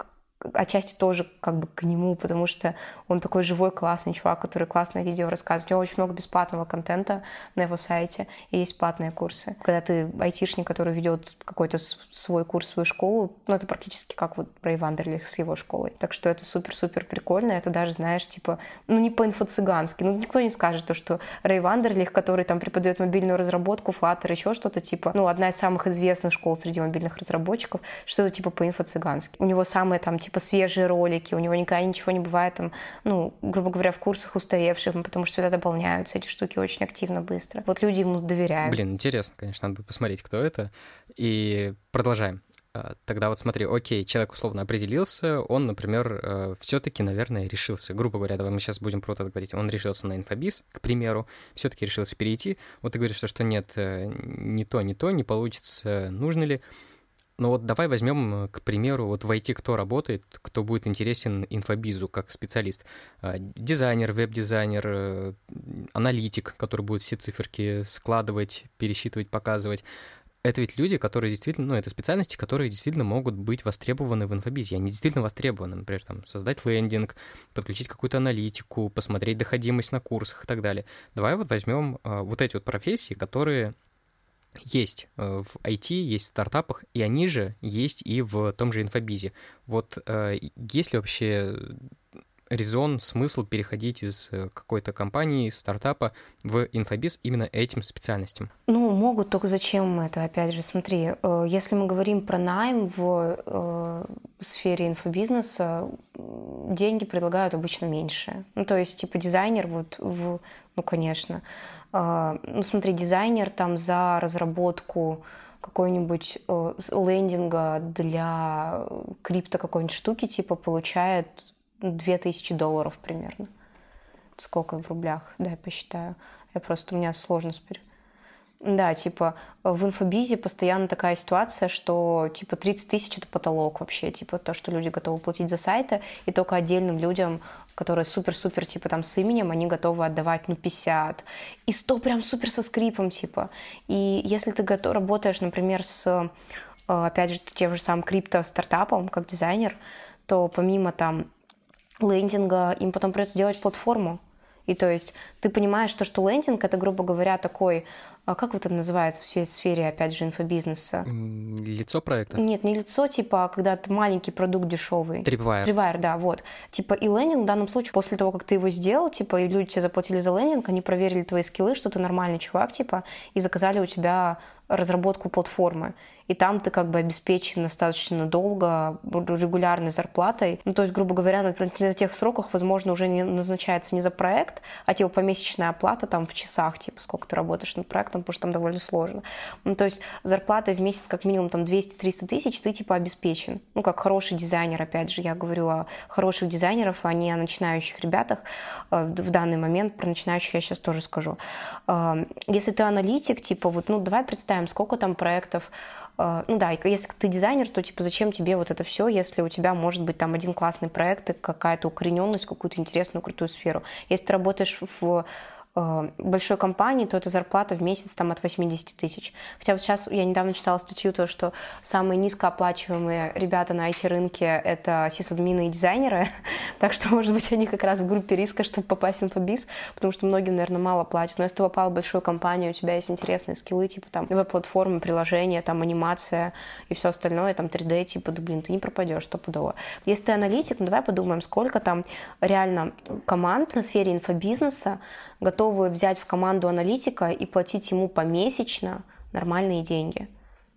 отчасти тоже как бы к нему, потому что он такой живой, классный чувак, который классное видео рассказывает. У него очень много бесплатного контента на его сайте, и есть платные курсы. Когда ты айтишник, который ведет какой-то свой курс, свою школу, ну, это практически как вот Рэй Вандерлих с его школой. Так что это супер-супер прикольно. Это даже, знаешь, типа, ну, не по-инфо-цыгански. Ну, никто не скажет то, что Рэй Вандерлих, который там преподает мобильную разработку, Flutter, еще что-то, типа, ну, одна из самых известных школ среди мобильных разработчиков, что-то типа по-инфо-цыгански. У него самые там, типа, свежие ролики, у него никогда ничего не бывает там, ну, грубо говоря, в курсах устаревших, потому что всегда дополняются эти штуки очень активно, быстро. Вот люди ему доверяют. Блин, интересно, конечно, надо бы посмотреть, кто это. И продолжаем. А, тогда вот смотри, окей, человек условно определился, он, например, э, все-таки, наверное, решился. Грубо говоря, давай мы сейчас будем про это говорить. Он решился на инфобиз, к примеру, все-таки решился перейти. Вот ты говоришь, что нет, э, не то, не то, не получится, нужно ли. Но вот давай возьмем, к примеру, вот в IT кто работает, кто будет интересен инфобизу как специалист. А, дизайнер, веб-дизайнер, э, аналитик, который будет все циферки складывать, пересчитывать, показывать. Это ведь люди, которые действительно, ну, это специальности, которые действительно могут быть востребованы в инфобизе. Они действительно востребованы, например, там, создать лендинг, подключить какую-то аналитику, посмотреть доходимость на курсах и так далее. Давай вот возьмем а, вот эти вот профессии, которые есть э, в IT, есть в стартапах, и они же есть и в том же инфобизе. Вот э, есть ли вообще резон, смысл переходить из э, какой-то компании, из стартапа в инфобиз именно этим специальностям? Ну, могут, только зачем это? Опять же, смотри, если мы говорим про найм в э, сфере инфобизнеса, деньги предлагают обычно меньше. Ну, то есть, типа, дизайнер вот в... Ну, конечно. Ну, смотри, дизайнер там за разработку какой-нибудь лендинга для крипто какой-нибудь штуки, типа, получает 2000 долларов примерно. Сколько в рублях? Да, я посчитаю. Я просто, у меня сложно спорю. Да, типа в инфобизе постоянно такая ситуация, что типа 30 тысяч это потолок вообще, типа то, что люди готовы платить за сайты, и только отдельным людям, которые супер-супер типа там с именем, они готовы отдавать ну 50 и 100 прям супер со скрипом типа. И если ты готов, работаешь, например, с э, опять же тем же самым крипто стартапом как дизайнер, то помимо там лендинга, им потом придется делать платформу. И то есть ты понимаешь, что, что лендинг это, грубо говоря, такой, а как вот это называется в сфере, опять же, инфобизнеса? Лицо проекта? Нет, не лицо, типа, а когда ты маленький продукт дешевый. Tripwire. Tripwire, да, вот. Типа, и лендинг в данном случае, после того, как ты его сделал, типа, и люди тебе заплатили за лендинг, они проверили твои скиллы, что ты нормальный чувак, типа, и заказали у тебя разработку платформы и там ты как бы обеспечен достаточно долго регулярной зарплатой. Ну, то есть, грубо говоря, на, на тех сроках, возможно, уже не назначается не за проект, а типа помесячная оплата там в часах, типа сколько ты работаешь над проектом, потому что там довольно сложно. Ну, то есть зарплатой в месяц как минимум там 200-300 тысяч ты типа обеспечен. Ну, как хороший дизайнер, опять же, я говорю о хороших дизайнеров, а не о начинающих ребятах. Э, в данный момент про начинающих я сейчас тоже скажу. Э, если ты аналитик, типа вот, ну, давай представим, сколько там проектов ну да, если ты дизайнер, то типа зачем тебе вот это все, если у тебя может быть там один классный проект и какая-то укорененность, какую-то интересную, крутую сферу. Если ты работаешь в большой компании, то это зарплата в месяц там от 80 тысяч. Хотя вот сейчас я недавно читала статью, то, что самые низкооплачиваемые ребята на IT-рынке — это сисадмины и дизайнеры, так что, может быть, они как раз в группе риска, чтобы попасть в инфобиз, потому что многим, наверное, мало платят. Но если ты попал в большую компанию, у тебя есть интересные скиллы, типа там веб-платформы, приложения, там анимация и все остальное, там 3D, типа, да блин, ты не пропадешь стопудово. Если ты аналитик, ну давай подумаем, сколько там реально команд на сфере инфобизнеса готовы взять в команду аналитика и платить ему помесячно нормальные деньги.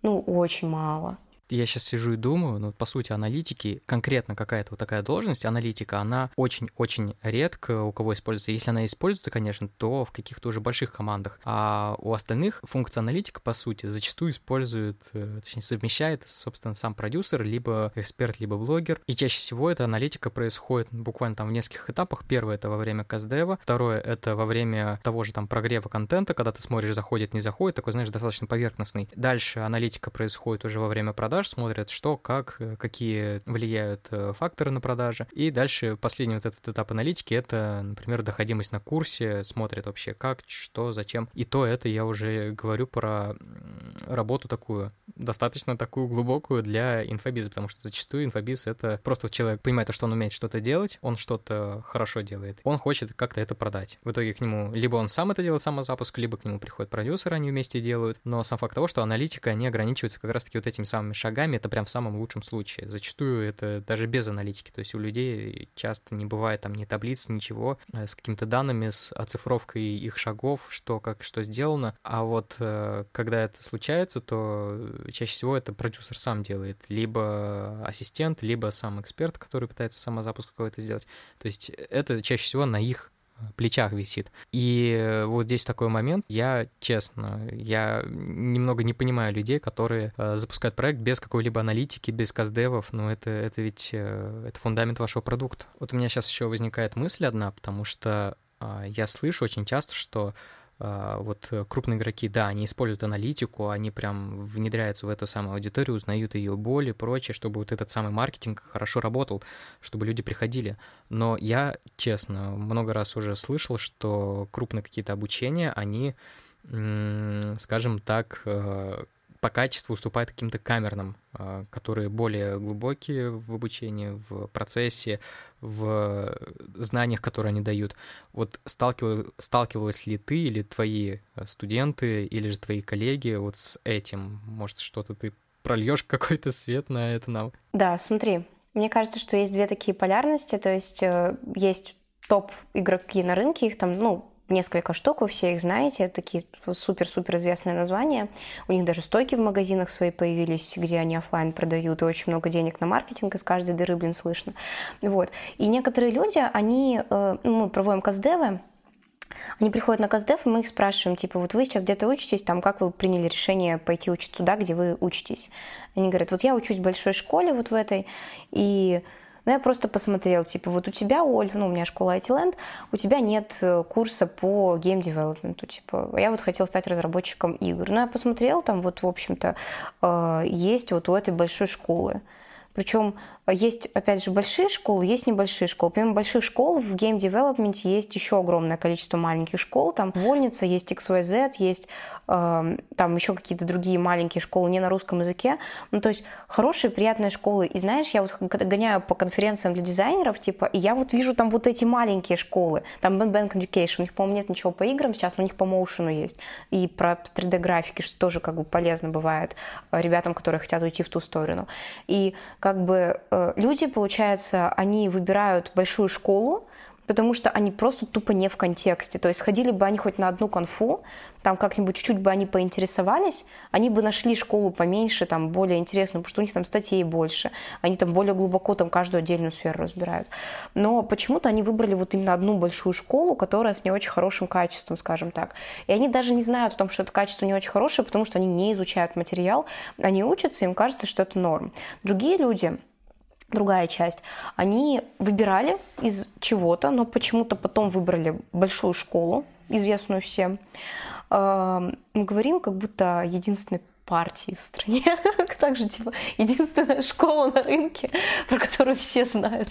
Ну, очень мало я сейчас сижу и думаю, ну, по сути, аналитики, конкретно какая-то вот такая должность, аналитика, она очень-очень редко у кого используется. Если она используется, конечно, то в каких-то уже больших командах. А у остальных функция аналитика, по сути, зачастую использует, э, точнее, совмещает, собственно, сам продюсер, либо эксперт, либо блогер. И чаще всего эта аналитика происходит буквально там в нескольких этапах. Первое — это во время каздева, второе — это во время того же там прогрева контента, когда ты смотришь, заходит, не заходит, такой, знаешь, достаточно поверхностный. Дальше аналитика происходит уже во время продаж, продаж, смотрят, что, как, э, какие влияют э, факторы на продажи. И дальше последний вот этот этап аналитики — это, например, доходимость на курсе, смотрят вообще как, что, зачем. И то это я уже говорю про работу такую, достаточно такую глубокую для инфобиза, потому что зачастую инфобиз — это просто человек понимает, что он умеет что-то делать, он что-то хорошо делает, он хочет как-то это продать. В итоге к нему либо он сам это делает, самозапуск, либо к нему приходит продюсер, они вместе делают. Но сам факт того, что аналитика не ограничивается как раз-таки вот этими самыми шагами, это прям в самом лучшем случае. Зачастую это даже без аналитики, то есть у людей часто не бывает там ни таблиц, ничего э, с какими-то данными, с оцифровкой их шагов, что как, что сделано. А вот э, когда это случается, то чаще всего это продюсер сам делает, либо ассистент, либо сам эксперт, который пытается самозапуск какой-то сделать. То есть это чаще всего на их плечах висит. И вот здесь такой момент, я, честно, я немного не понимаю людей, которые э, запускают проект без какой-либо аналитики, без каздевов, но это, это ведь э, это фундамент вашего продукта. Вот у меня сейчас еще возникает мысль одна, потому что э, я слышу очень часто, что а, вот э, крупные игроки, да, они используют аналитику, они прям внедряются в эту самую аудиторию, узнают ее боли и прочее, чтобы вот этот самый маркетинг хорошо работал, чтобы люди приходили. Но я, честно, много раз уже слышал, что крупные какие-то обучения, они, скажем так, э, по качеству уступает каким-то камерным, а, которые более глубокие в обучении, в процессе, в знаниях, которые они дают. Вот сталкивалась, ли ты или твои э, студенты, или же твои коллеги вот с этим? Может, что-то ты прольешь какой-то свет на это нам? Да, смотри, Мне кажется, что есть две такие полярности, то есть э, есть топ игроки на рынке, их там, ну, несколько штук, вы все их знаете, такие супер-супер известные названия. У них даже стойки в магазинах свои появились, где они офлайн продают, и очень много денег на маркетинг из каждой дыры, блин, слышно. Вот. И некоторые люди, они, э, ну, мы проводим custdev ы, они приходят на custdev, и мы их спрашиваем, типа, вот вы сейчас где-то учитесь, там, как вы приняли решение пойти учиться туда, где вы учитесь? Они говорят, вот я учусь в большой школе вот в этой, и ну, я просто посмотрел, типа, вот у тебя, Оль, ну, у меня школа IT Land, у тебя нет э, курса по game development у, типа, я вот хотел стать разработчиком игр. Ну, я посмотрел, там вот, в общем-то, э, есть вот у этой большой школы. Причем есть, опять же, большие школы, есть небольшие школы. Помимо больших школ в game development е есть еще огромное количество маленьких школ. Там вольница, есть XYZ, есть э, там еще какие-то другие маленькие школы не на русском языке. Ну, то есть хорошие, приятные школы. И знаешь, я вот гоняю по конференциям для дизайнеров, типа, и я вот вижу там вот эти маленькие школы. Там Bang Bang Education, у них, по-моему, нет ничего по играм сейчас, но у них по motion у есть. И про 3D-графики, что тоже как бы полезно бывает э, ребятам, которые хотят уйти в ту сторону. И как бы люди, получается, они выбирают большую школу, потому что они просто тупо не в контексте. То есть ходили бы они хоть на одну конфу, там как-нибудь чуть-чуть бы они поинтересовались, они бы нашли школу поменьше, там более интересную, потому что у них там статей больше, они там более глубоко там каждую отдельную сферу разбирают. Но почему-то они выбрали вот именно одну большую школу, которая с не очень хорошим качеством, скажем так. И они даже не знают о том, что это качество не очень хорошее, потому что они не изучают материал, они учатся, им кажется, что это норм. Другие люди, другая часть, они выбирали из чего-то, но почему-то потом выбрали большую школу, известную всем. Мы говорим, как будто единственной партии в стране. Также, типа, единственная школа на рынке, про которую все знают.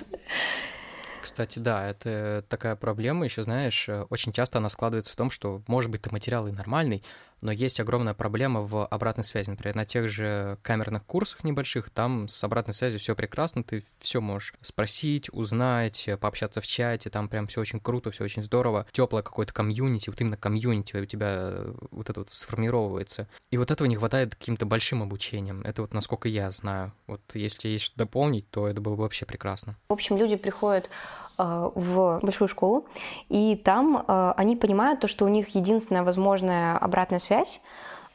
Кстати, да, это такая проблема, еще знаешь, очень часто она складывается в том, что, может быть, ты материал и нормальный, но есть огромная проблема в обратной связи. Например, на тех же камерных курсах небольших, там с обратной связью все прекрасно, ты все можешь спросить, узнать, пообщаться в чате, там прям все очень круто, все очень здорово, теплое какое-то комьюнити, вот именно комьюнити у тебя э, вот это вот сформировывается. И вот этого не хватает каким-то большим обучением. Это вот насколько я знаю. Вот если есть что дополнить, то это было бы вообще прекрасно. В общем, люди приходят в большую школу, и там э, они понимают то, что у них единственная возможная обратная связь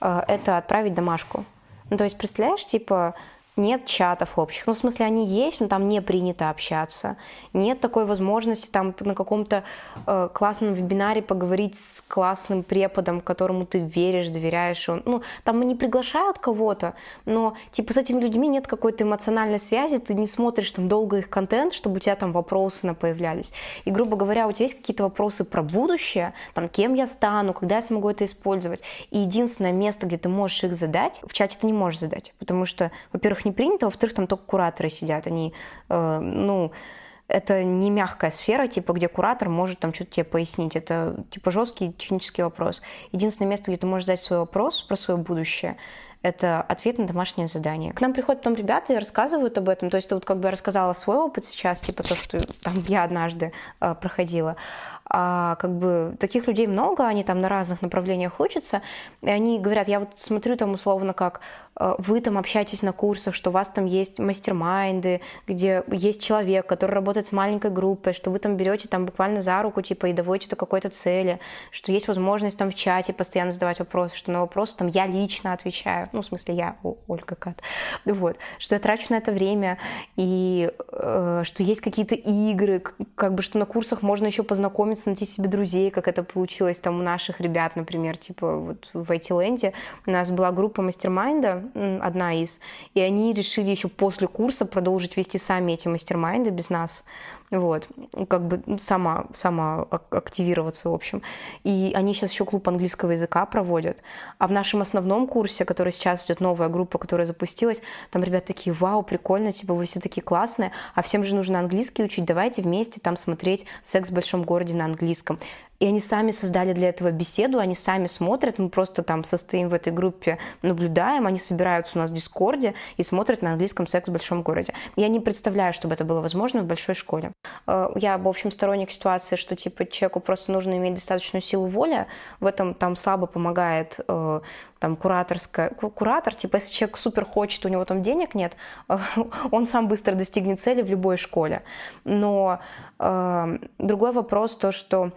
э, — это отправить домашку. Ну, то есть, представляешь, типа, нет чатов общих. Ну, в смысле, они есть, но там не принято общаться. Нет такой возможности там на каком-то э, классном вебинаре поговорить с классным преподом, которому ты веришь, доверяешь. Он, ну, там не приглашают кого-то, но типа с этими людьми нет какой-то эмоциональной связи, ты не смотришь там долго их контент, чтобы у тебя там вопросы на появлялись. И, грубо говоря, у тебя есть какие-то вопросы про будущее, там, кем я стану, когда я смогу это использовать. И единственное место, где ты можешь их задать, в чате ты не можешь задать, потому что, во-первых, не принято, во-вторых, там только кураторы сидят, они, э, ну, это не мягкая сфера, типа, где куратор может там что-то тебе пояснить. Это, типа, жесткий технический вопрос. Единственное место, где ты можешь задать свой вопрос про свое будущее, это ответ на домашнее задание. К нам приходят потом ребята и рассказывают об этом. То есть вот как бы рассказала свой опыт сейчас, типа то, что там я однажды э, проходила. А как бы таких людей много, они там на разных направлениях учатся, и они говорят, я вот смотрю там условно как э, вы там общаетесь на курсах, что у вас там есть мастер-майнды, где есть человек, который работает с маленькой группой, что вы там берете там буквально за руку, типа, и доводите до какой-то цели, что есть возможность там в чате постоянно задавать вопросы, что на вопросы там я лично отвечаю, ну, в смысле, я, Ольга Кат, вот, что я трачу на это время, и э, что есть какие-то игры, как бы, что на курсах можно еще познакомиться найти себе друзей, как это получилось там у наших ребят, например, типа вот в IT-ленде у нас была группа мастер-майнда, одна из, и они решили еще после курса продолжить вести сами эти мастер-майнды без нас вот, как бы сама, сама активироваться, в общем. И они сейчас еще клуб английского языка проводят. А в нашем основном курсе, который сейчас идет новая группа, которая запустилась, там ребята такие, вау, прикольно, типа вы все такие классные, а всем же нужно английский учить, давайте вместе там смотреть «Секс в большом городе» на английском и они сами создали для этого беседу, они сами смотрят, мы просто там состоим в этой группе, наблюдаем, они собираются у нас в Дискорде и смотрят на английском секс в большом городе. Я не представляю, чтобы это было возможно в большой школе. Э, я, в общем, сторонник ситуации, что типа человеку просто нужно иметь достаточную силу воли, в этом там слабо помогает э, там кураторская, куратор, типа если человек супер хочет, у него там денег нет, он сам быстро достигнет цели в любой школе. Но э, другой вопрос то, что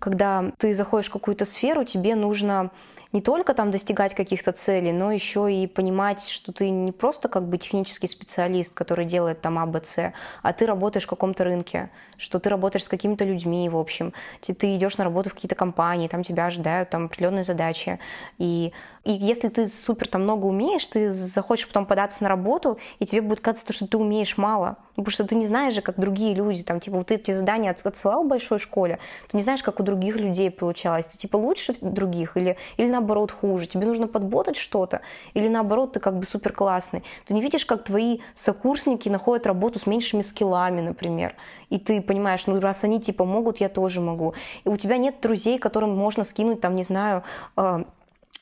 когда ты заходишь в какую-то сферу, тебе нужно не только там достигать каких-то целей, но еще и понимать, что ты не просто как бы технический специалист, который делает там А, Б, С, а ты работаешь в каком-то рынке, что ты работаешь с какими-то людьми, в общем. Ты, ты идешь на работу в какие-то компании, там тебя ожидают там определенные задачи. И, и если ты супер там много умеешь, ты захочешь потом податься на работу, и тебе будет казаться, что ты умеешь мало. Ну, потому что ты не знаешь же, как другие люди, там, типа, вот эти задания отсылал в большой школе, ты не знаешь, как у других людей получалось. Ты, типа, лучше других или, или наоборот хуже. Тебе нужно подботать что-то, или наоборот, ты как бы супер классный. Ты не видишь, как твои сокурсники находят работу с меньшими скиллами, например. И ты понимаешь, ну раз они типа могут, я тоже могу. И у тебя нет друзей, которым можно скинуть, там, не знаю, э,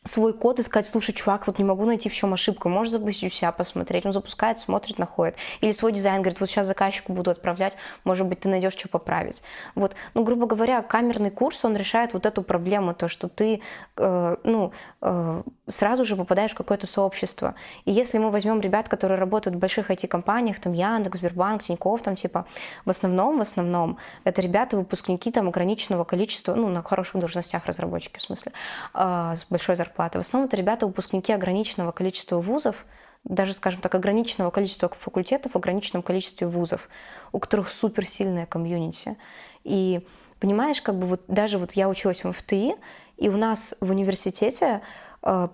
свой код и сказать, слушай, чувак, вот не могу найти в чем ошибку, можешь запустить у себя посмотреть. Он запускает, смотрит, находит. Или свой дизайн говорит, вот сейчас заказчику буду отправлять, может быть, ты найдешь, что поправить. Вот, ну, грубо говоря, камерный курс, он решает вот эту проблему, то, что ты, э, ну, э, сразу же попадаешь в какое-то сообщество. И если мы возьмем ребят, которые работают в больших IT-компаниях, там Яндекс, Сбербанк, Тинькофф, там типа, в основном, в основном, это ребята, выпускники там ограниченного количества, ну, на хороших должностях разработчики, в смысле, э, с большой зарплатой зарплаты. В основном это ребята, выпускники ограниченного количества вузов, даже, скажем так, ограниченного количества факультетов, ограниченном количестве вузов, у которых суперсильная комьюнити. И понимаешь, как бы вот даже вот я училась в МФТИ, и у нас в университете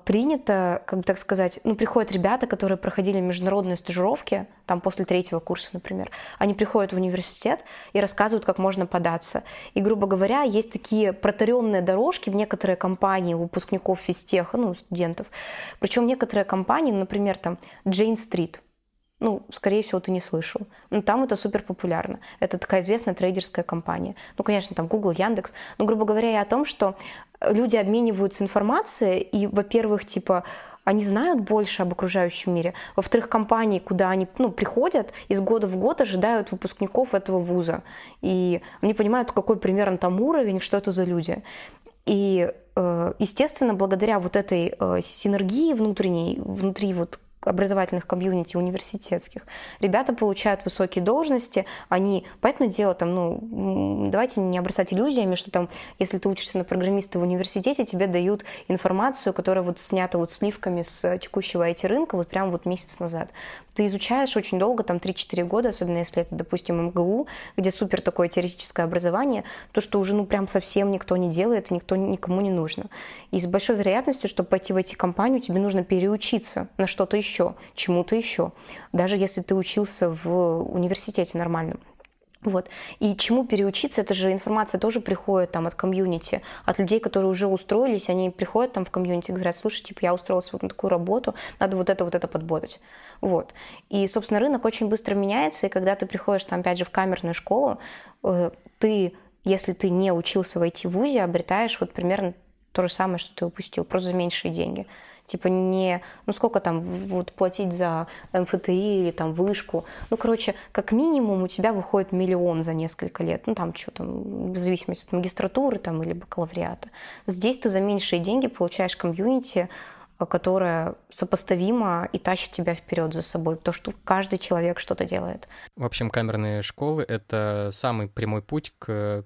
принято, как бы так сказать, ну, приходят ребята, которые проходили международные стажировки, там после третьего курса, например, они приходят в университет и рассказывают, как можно податься. И, грубо говоря, есть такие протаренные дорожки в некоторые компании выпускников физтеха, ну, студентов. Причем некоторые компании, например, там, Джейн Стрит, ну, скорее всего, ты не слышал. Но там это супер популярно. Это такая известная трейдерская компания. Ну, конечно, там Google, Яндекс. Но, грубо говоря, и о том, что люди обмениваются информацией, и, во-первых, типа, они знают больше об окружающем мире. Во-вторых, компании, куда они ну, приходят, из года в год ожидают выпускников этого вуза. И они понимают, какой примерно там уровень, что это за люди. И, э, естественно, благодаря вот этой э, синергии внутренней, внутри вот образовательных комьюнити университетских. Ребята получают высокие должности, они, понятное дело, там, ну, давайте не обрастать иллюзиями, что там, если ты учишься на программиста в университете, тебе дают информацию, которая вот снята вот сливками с текущего IT-рынка вот прямо вот месяц назад. Ты изучаешь очень долго, там 3-4 года, особенно если это, допустим, МГУ, где супер такое теоретическое образование, то, что уже, ну, прям совсем никто не делает, никто никому не нужно. И с большой вероятностью, чтобы пойти в IT-компанию, тебе нужно переучиться на что-то еще еще, чему-то еще, даже если ты учился в университете нормальном. Вот. И чему переучиться, это же информация тоже приходит там от комьюнити, от людей, которые уже устроились, они приходят там в комьюнити и говорят, слушай, типа, я устроился вот на такую работу, надо вот это, вот это подботать. Вот. И, собственно, рынок очень быстро меняется, и когда ты приходишь там, опять же, в камерную школу, э, ты, если ты не учился в IT-вузе, обретаешь вот примерно то же самое, что ты упустил, просто за меньшие деньги. Типа не, ну сколько там вот платить за МФТИ или там вышку. Ну, короче, как минимум у тебя выходит миллион за несколько лет. Ну, там что там, в зависимости от магистратуры там или бакалавриата. Здесь ты за меньшие деньги получаешь комьюнити, которая сопоставима и тащит тебя вперед за собой, то, что каждый человек что-то делает. В общем, камерные школы — это самый прямой путь к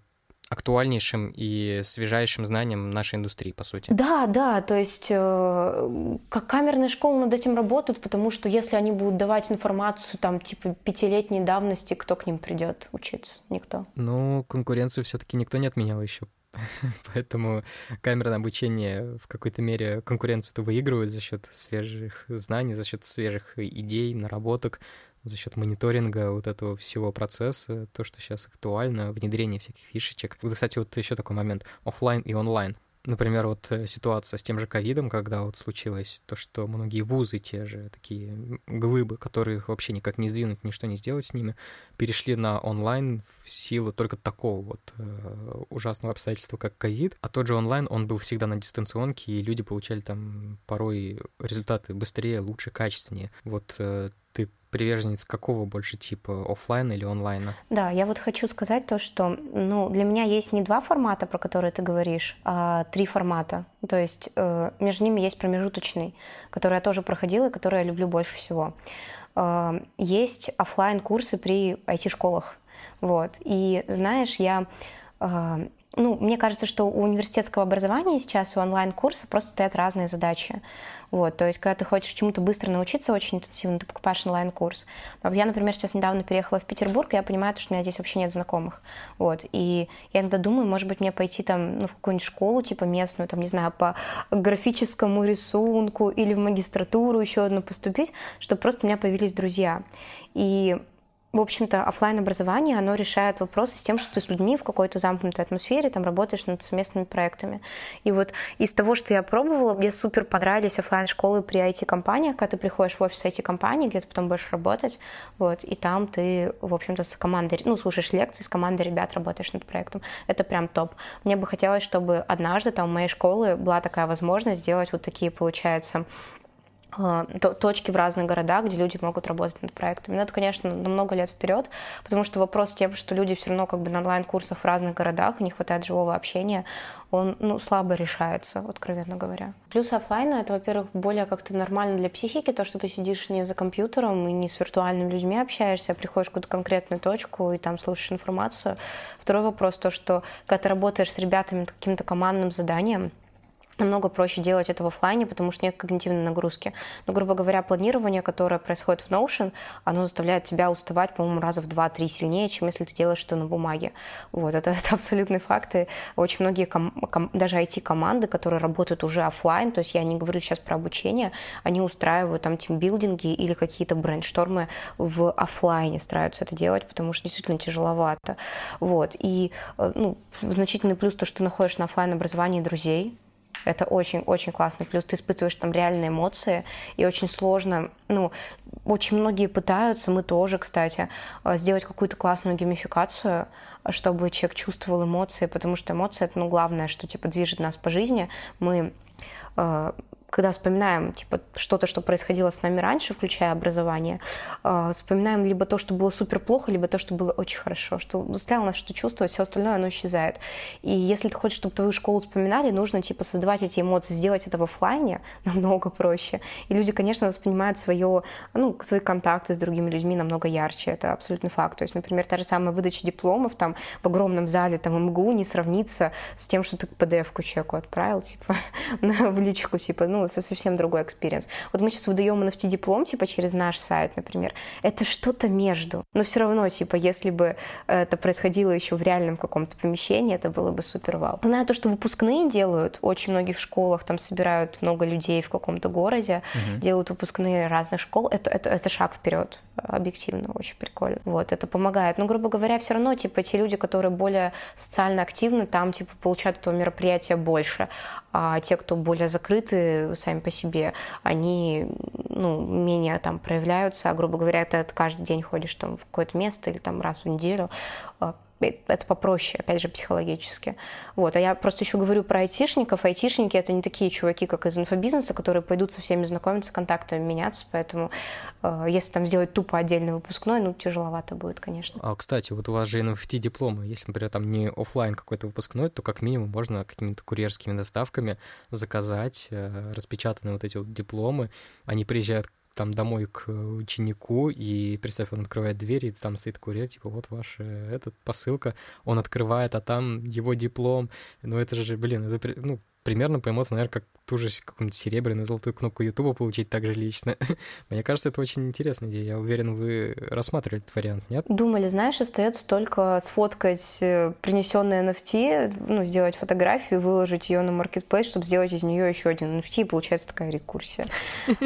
актуальнейшим и свежайшим знанием нашей индустрии, по сути. Да, да, то есть э, как камерные школы над этим работают, потому что если они будут давать информацию там типа пятилетней давности, кто к ним придет учиться? Никто. Ну, конкуренцию все-таки никто не отменял еще. Поэтому камерное обучение в какой-то мере конкуренцию-то выигрывает за счет свежих знаний, за счет свежих идей, наработок за счет мониторинга вот этого всего процесса, то, что сейчас актуально, внедрение всяких фишечек. Вот, кстати, вот еще такой момент, офлайн и онлайн. Например, вот э, ситуация с тем же ковидом, когда вот случилось то, что многие вузы, те же такие глыбы, которые вообще никак не сдвинуть, ничто не сделать с ними, перешли на онлайн в силу только такого вот э, ужасного обстоятельства, как ковид. А тот же онлайн, он был всегда на дистанционке, и люди получали там порой результаты быстрее, лучше, качественнее. Вот э, ты приверженец какого больше типа, офлайн или онлайна? Да, я вот хочу сказать то, что ну, для меня есть не два формата, про которые ты говоришь, а три формата. То есть э, между ними есть промежуточный, который я тоже проходила и который я люблю больше всего. Э, есть офлайн курсы при IT-школах. Вот. И знаешь, я э, ну, мне кажется, что у университетского образования сейчас, у онлайн-курса просто стоят разные задачи. Вот, то есть, когда ты хочешь чему-то быстро научиться очень интенсивно, ты покупаешь онлайн-курс. Вот я, например, сейчас недавно переехала в Петербург, и я понимаю, что у меня здесь вообще нет знакомых. Вот, и я иногда думаю, может быть, мне пойти там, ну, в какую-нибудь школу, типа местную, там, не знаю, по графическому рисунку или в магистратуру еще одну поступить, чтобы просто у меня появились друзья. И в общем-то, офлайн образование оно решает вопросы с тем, что ты с людьми в какой-то замкнутой атмосфере там работаешь над совместными проектами. И вот из того, что я пробовала, мне супер понравились офлайн школы при IT-компаниях, когда ты приходишь в офис IT-компании, где ты потом будешь работать, вот, и там ты, в общем-то, с командой, ну, слушаешь лекции, с командой ребят работаешь над проектом. Это прям топ. Мне бы хотелось, чтобы однажды там в моей школы была такая возможность сделать вот такие, получается, точки в разных городах, где люди могут работать над проектами. Но это, конечно, на много лет вперед, потому что вопрос тем, что люди все равно как бы на онлайн-курсах в разных городах, не хватает живого общения, он ну, слабо решается, откровенно говоря. Плюс офлайна это, во-первых, более как-то нормально для психики, то, что ты сидишь не за компьютером и не с виртуальными людьми общаешься, а приходишь в какую-то конкретную точку и там слушаешь информацию. Второй вопрос, то, что когда ты работаешь с ребятами каким-то командным заданием, намного проще делать это в офлайне, потому что нет когнитивной нагрузки. Но, грубо говоря, планирование, которое происходит в Notion, оно заставляет тебя уставать, по-моему, раза в 2-3 сильнее, чем если ты делаешь это на бумаге. Вот, это, это абсолютные факты. Очень многие, ком, ком, даже IT-команды, которые работают уже офлайн, то есть я не говорю сейчас про обучение, они устраивают там тимбилдинги или какие-то брейнштормы в офлайне стараются это делать, потому что действительно тяжеловато. Вот, и э, ну, значительный плюс то, что ты находишь на офлайн образовании друзей, это очень-очень классно. Плюс ты испытываешь там реальные эмоции, и очень сложно, ну, очень многие пытаются, мы тоже, кстати, э, сделать какую-то классную геймификацию, чтобы человек чувствовал эмоции, потому что эмоции — это, ну, главное, что, типа, движет нас по жизни. Мы э, когда вспоминаем типа что-то, что происходило с нами раньше, включая образование, э, вспоминаем либо то, что было супер плохо, либо то, что было очень хорошо, что заставило нас что чувствовать, все остальное оно исчезает. И если ты хочешь, чтобы твою школу вспоминали, нужно типа создавать эти эмоции, сделать это в офлайне намного проще. И люди, конечно, воспринимают свое, ну, свои контакты с другими людьми намного ярче, это абсолютный факт. То есть, например, та же самая выдача дипломов там в огромном зале, там МГУ не сравнится с тем, что ты PDF-ку человеку отправил, типа, в личку, типа, ну, совсем другой experience. Вот мы сейчас выдаем NFT-диплом, типа, через наш сайт, например. Это что-то между. Но все равно, типа, если бы это происходило еще в реальном каком-то помещении, это было бы супер вау. Знаю то, что выпускные делают, очень многих школах там собирают много людей в каком-то городе, угу. делают выпускные разных школ. Это, это, это шаг вперед, объективно, очень прикольно. Вот, это помогает. Но, грубо говоря, все равно, типа, те люди, которые более социально активны, там, типа, получают этого мероприятия больше. А те, кто более закрыты сами по себе, они ну, менее там проявляются, а, грубо говоря, ты каждый день ходишь там в какое-то место или там раз в неделю, а, это попроще, опять же, психологически. Вот. А я просто еще говорю про айтишников. Айтишники — это не такие чуваки, как из инфобизнеса, которые пойдут со всеми знакомиться, контактами меняться. Поэтому э, если там сделать тупо отдельный выпускной, ну, тяжеловато будет, конечно. А, кстати, вот у вас же NFT-дипломы. Если, например, там не офлайн какой-то выпускной, то как минимум можно какими-то курьерскими доставками заказать э, распечатанные вот эти вот дипломы. Они приезжают там домой к ученику, и представь, он открывает дверь, и там стоит курьер, типа, вот ваша этот посылка, он открывает, а там его диплом. Ну, это же, блин, это, ну, примерно по эмоциям, наверное, как ту же какую-нибудь серебряную золотую кнопку Ютуба получить так же лично. Мне кажется, это очень интересная идея. Я уверен, вы рассматривали этот вариант, нет? Думали, знаешь, остается только сфоткать э, принесенные NFT, ну, сделать фотографию, выложить ее на маркетплейс, чтобы сделать из нее еще один NFT, и получается такая рекурсия.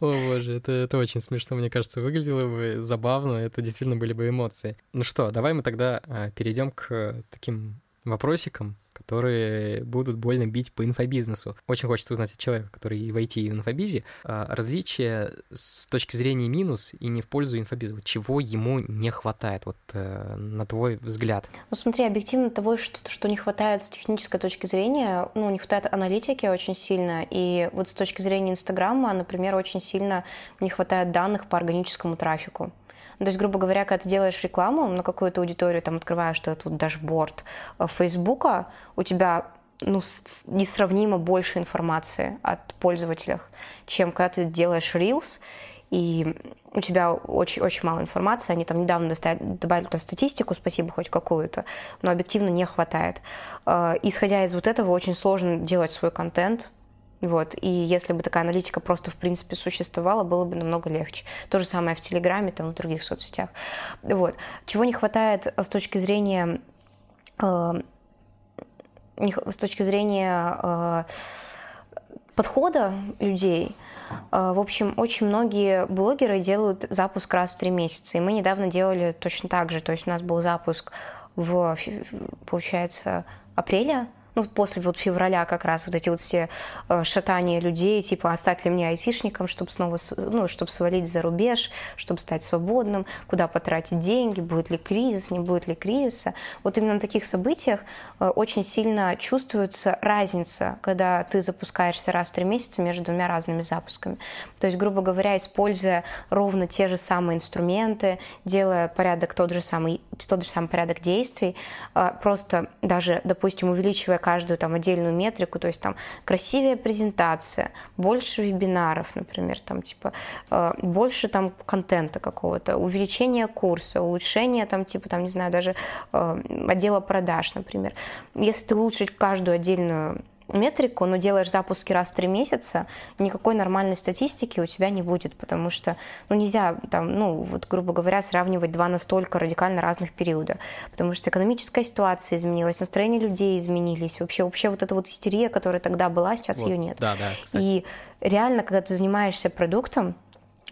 О боже, это, это очень смешно, мне кажется, выглядело бы забавно, это действительно были бы эмоции. Ну что, давай мы тогда а, перейдем к таким вопросикам, которые будут больно бить по инфобизнесу. Очень хочется узнать от человека, который в IT, и в инфобизе, а, различия с точки зрения минус и не в пользу инфобиза. Чего ему не хватает, вот э, на твой взгляд? Ну смотри, объективно того, что, что не хватает с технической точки зрения, ну, не хватает аналитики очень сильно, и вот с точки зрения Инстаграма, например, очень сильно не хватает данных по органическому трафику. Ну, то есть, грубо говоря, когда ты делаешь рекламу на какую-то аудиторию, там открываешь этот вот дашборд э, Фейсбука, у тебя ну, несравнимо больше информации от пользователей, чем когда ты делаешь Reels, и у тебя очень, очень мало информации. Они там недавно добавили туда статистику, спасибо, хоть какую-то, но объективно не хватает. Э, исходя из вот этого, очень сложно делать свой контент, вот. И если бы такая аналитика просто, в принципе, существовала, было бы намного легче. То же самое в Телеграме, там, в других соцсетях. Вот. Чего не хватает с точки зрения... Э, с точки зрения э, подхода людей, э, в общем, очень многие блогеры делают запуск раз в три месяца. И мы недавно делали точно так же. То есть у нас был запуск в, получается, апреля ну, после вот февраля как раз вот эти вот все э, шатания людей, типа, оставь ли мне айтишником, чтобы снова, ну, чтобы свалить за рубеж, чтобы стать свободным, куда потратить деньги, будет ли кризис, не будет ли кризиса. Вот именно на таких событиях э, очень сильно чувствуется разница, когда ты запускаешься раз в три месяца между двумя разными запусками. То есть, грубо говоря, используя ровно те же самые инструменты, делая порядок тот же самый, тот же самый порядок действий, э, просто даже, допустим, увеличивая каждую там отдельную метрику, то есть там красивее презентация, больше вебинаров, например, там типа э, больше там контента какого-то, увеличение курса, улучшение там типа там не знаю даже э, отдела продаж, например. Если ты улучшить каждую отдельную метрику, но делаешь запуски раз в три месяца, никакой нормальной статистики у тебя не будет, потому что ну, нельзя, там, ну, вот, грубо говоря, сравнивать два настолько радикально разных периода, потому что экономическая ситуация изменилась, настроение людей изменились, вообще, вообще вот эта вот истерия, которая тогда была, сейчас вот, ее нет. Да, да, кстати. И реально, когда ты занимаешься продуктом,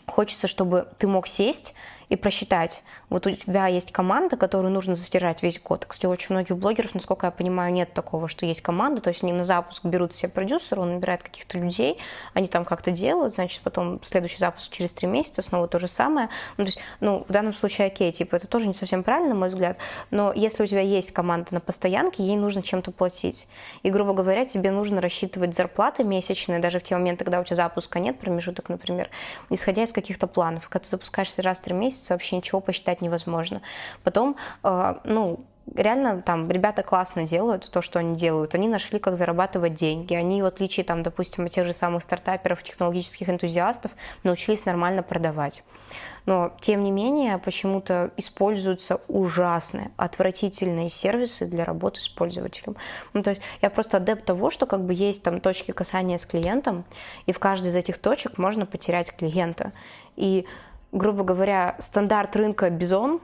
хочется, чтобы ты мог сесть и просчитать. Вот у тебя есть команда, которую нужно застирать весь год. Кстати, очень многих блогеров, насколько я понимаю, нет такого, что есть команда, то есть они на запуск берут себе продюсера, он набирает каких-то людей, они там как-то делают, значит, потом следующий запуск через три месяца, снова то же самое. Ну, то есть, ну, в данном случае окей, типа, это тоже не совсем правильно, на мой взгляд, но если у тебя есть команда на постоянке, ей нужно чем-то платить. И, грубо говоря, тебе нужно рассчитывать зарплаты месячные, даже в те моменты, когда у тебя запуска нет, промежуток, например, исходя из каких-то планов. Когда ты запускаешься раз в три месяца вообще ничего посчитать невозможно. Потом, э, ну, реально там ребята классно делают то, что они делают. Они нашли, как зарабатывать деньги. Они, в отличие, там, допустим, от тех же самых стартаперов, технологических энтузиастов, научились нормально продавать. Но, тем не менее, почему-то используются ужасные, отвратительные сервисы для работы с пользователем. Ну, то есть я просто адепт того, что как бы есть там точки касания с клиентом, и в каждой из этих точек можно потерять клиента. И грубо говоря, стандарт рынка бизон,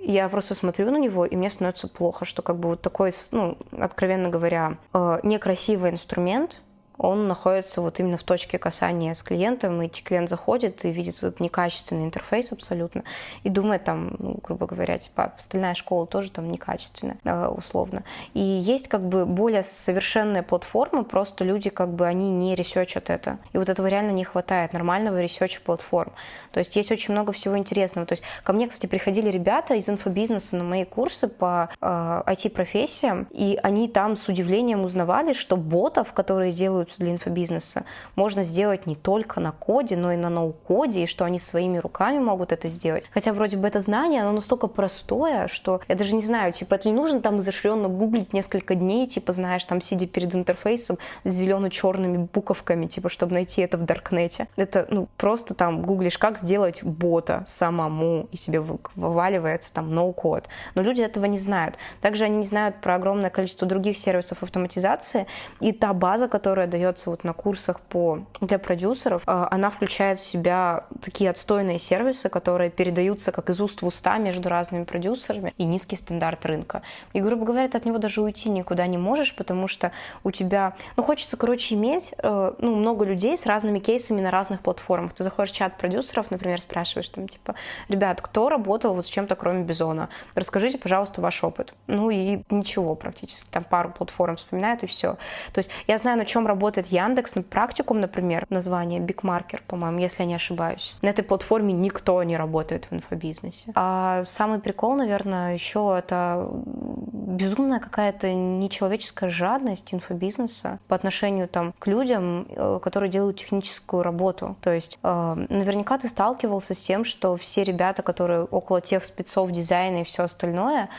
я просто смотрю на него, и мне становится плохо, что как бы вот такой, ну, откровенно говоря, э, некрасивый инструмент – он находится вот именно в точке касания с клиентом, и клиент заходит и видит вот некачественный интерфейс абсолютно, и думает там, ну, грубо говоря, типа, остальная школа тоже там некачественная, э, условно. И есть как бы более совершенные платформы, просто люди как бы, они не ресечат это. И вот этого реально не хватает, нормального ресеча платформ. То есть есть очень много всего интересного. То есть ко мне, кстати, приходили ребята из инфобизнеса на мои курсы по э, IT-профессиям, и они там с удивлением узнавали, что ботов, которые делают делаются для инфобизнеса, можно сделать не только на коде, но и на ноу-коде, и что они своими руками могут это сделать. Хотя вроде бы это знание, оно настолько простое, что я даже не знаю, типа это не нужно там изощренно гуглить несколько дней, типа знаешь, там сидя перед интерфейсом с зелено-черными буковками, типа чтобы найти это в Даркнете. Это ну просто там гуглишь, как сделать бота самому, и себе вываливается там ноу-код. Но люди этого не знают. Также они не знают про огромное количество других сервисов автоматизации, и та база, которая дает дается вот на курсах по для продюсеров, а, она включает в себя такие отстойные сервисы, которые передаются как из уст в уста между разными продюсерами и низкий стандарт рынка. И, грубо говоря, ты от него даже уйти никуда не можешь, потому что у тебя, ну, хочется, короче, иметь, э, ну, много людей с разными кейсами на разных платформах. Ты заходишь в чат продюсеров, например, спрашиваешь там, типа, ребят, кто работал вот с чем-то кроме Бизона? Расскажите, пожалуйста, ваш опыт. Ну и ничего практически, там пару платформ вспоминают и все. То есть я знаю, на чем работает Яндекс, на практикум, например, название BigMarker, по-моему, если я не ошибаюсь. На этой платформе никто не работает в инфобизнесе. А самый прикол, наверное, еще это безумная какая-то нечеловеческая жадность инфобизнеса по отношению там к людям, э, которые делают техническую работу. То есть э, наверняка ты сталкивался с тем, что все ребята, которые около тех спецов дизайна и все остальное,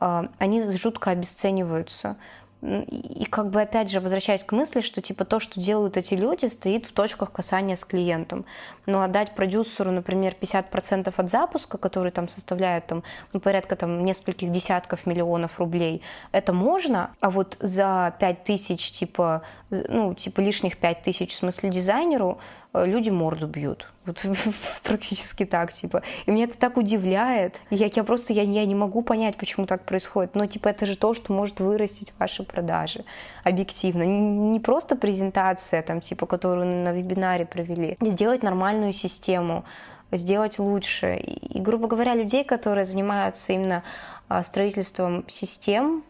э, они жутко обесцениваются и как бы опять же возвращаясь к мысли, что типа то, что делают эти люди, стоит в точках касания с клиентом. Но отдать продюсеру, например, 50% от запуска, который там составляет там, ну, порядка там нескольких десятков миллионов рублей, это можно, а вот за 5 тысяч, типа, ну, типа лишних 5 тысяч, в смысле дизайнеру, Э, люди морду бьют. Вот, практически так, типа. И меня это так удивляет. Я, я просто я, я не могу понять, почему так происходит. Но, типа, это же то, что может вырастить ваши продажи объективно. Не, не просто презентация, там, типа, которую на вебинаре провели. Сделать нормальную систему, сделать лучше. И, и грубо говоря, людей, которые занимаются именно а, строительством систем,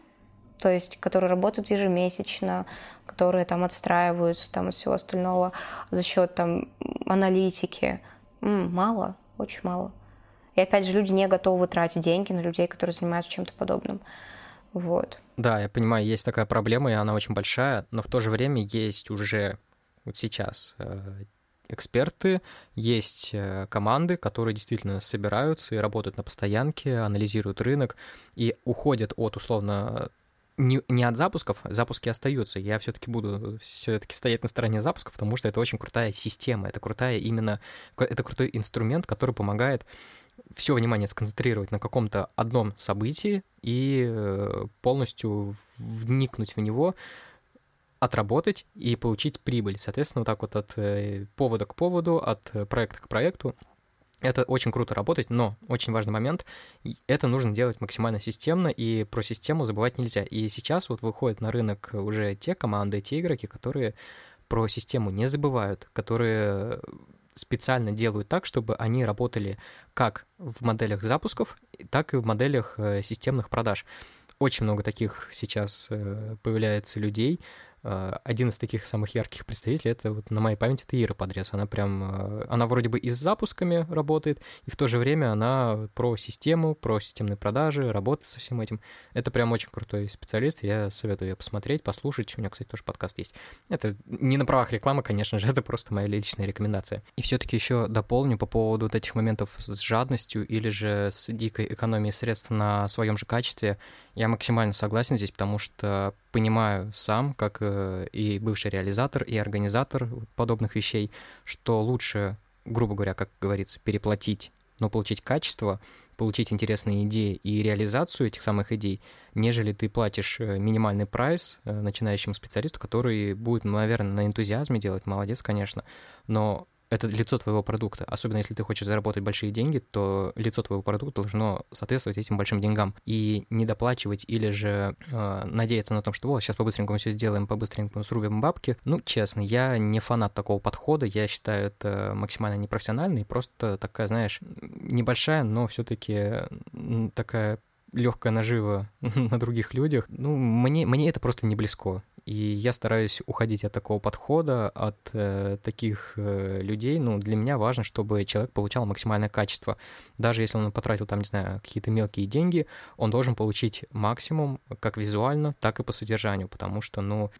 то есть которые работают ежемесячно, которые там отстраиваются там от всего остального за счет там аналитики. М, мало, очень мало. И опять же, люди не готовы тратить деньги на людей, которые занимаются чем-то подобным. Вот. Да, я понимаю, есть такая проблема, и она очень большая, но в то же время есть уже вот сейчас э, эксперты, есть э, команды, которые действительно собираются и работают на постоянке, анализируют рынок и уходят от условно не, не от запусков, запуски остаются. Я все-таки буду все-таки стоять на стороне запусков, потому что это очень крутая система, это крутая именно, это крутой инструмент, который помогает все внимание сконцентрировать на каком-то одном событии и э, полностью вникнуть в него, отработать и получить прибыль. Соответственно, вот так вот от э, повода к поводу, от проекта к проекту это очень круто работать, но очень важный момент, это нужно делать максимально системно, и про систему забывать нельзя. И сейчас вот выходят на рынок уже те команды, те игроки, которые про систему не забывают, которые специально делают так, чтобы они работали как в моделях запусков, так и в моделях э, системных продаж. Очень много таких сейчас э, появляется людей, один из таких самых ярких представителей, это вот на моей памяти, это Ира Подрез. Она прям, э, она вроде бы и с запусками работает, и в то же время она про систему, про системные продажи, работает со всем этим. Это прям очень крутой специалист, я советую ее посмотреть, послушать. У меня, кстати, тоже подкаст есть. Это не на правах рекламы, конечно же, это просто моя личная рекомендация. И все-таки еще дополню по поводу вот этих моментов с жадностью или же с дикой экономией средств на своем же качестве. Я максимально согласен здесь, потому что понимаю сам, как э, и бывший реализатор, и организатор подобных вещей, что лучше, грубо говоря, как говорится, переплатить, но получить качество, получить интересные идеи и реализацию этих самых идей, нежели ты платишь э, минимальный прайс э, начинающему специалисту, который будет, наверное, на энтузиазме делать, молодец, конечно, но это лицо твоего продукта. Особенно если ты хочешь заработать большие деньги, то лицо твоего продукта должно соответствовать этим большим деньгам. И не доплачивать или же э, надеяться на том, что вот сейчас по-быстренькому все сделаем, по-быстренькому срубим бабки. Ну, честно, я не фанат такого подхода. Я считаю это максимально непрофессионально и просто такая, знаешь, небольшая, но все-таки такая легкая нажива на других людях, ну, мне, мне это просто не близко. И я стараюсь уходить от такого подхода, от э, таких э, людей. Ну, для меня важно, чтобы человек получал максимальное качество. Даже если он потратил там, не знаю, какие-то мелкие деньги, он должен получить максимум как визуально, так и по содержанию, потому что, ну,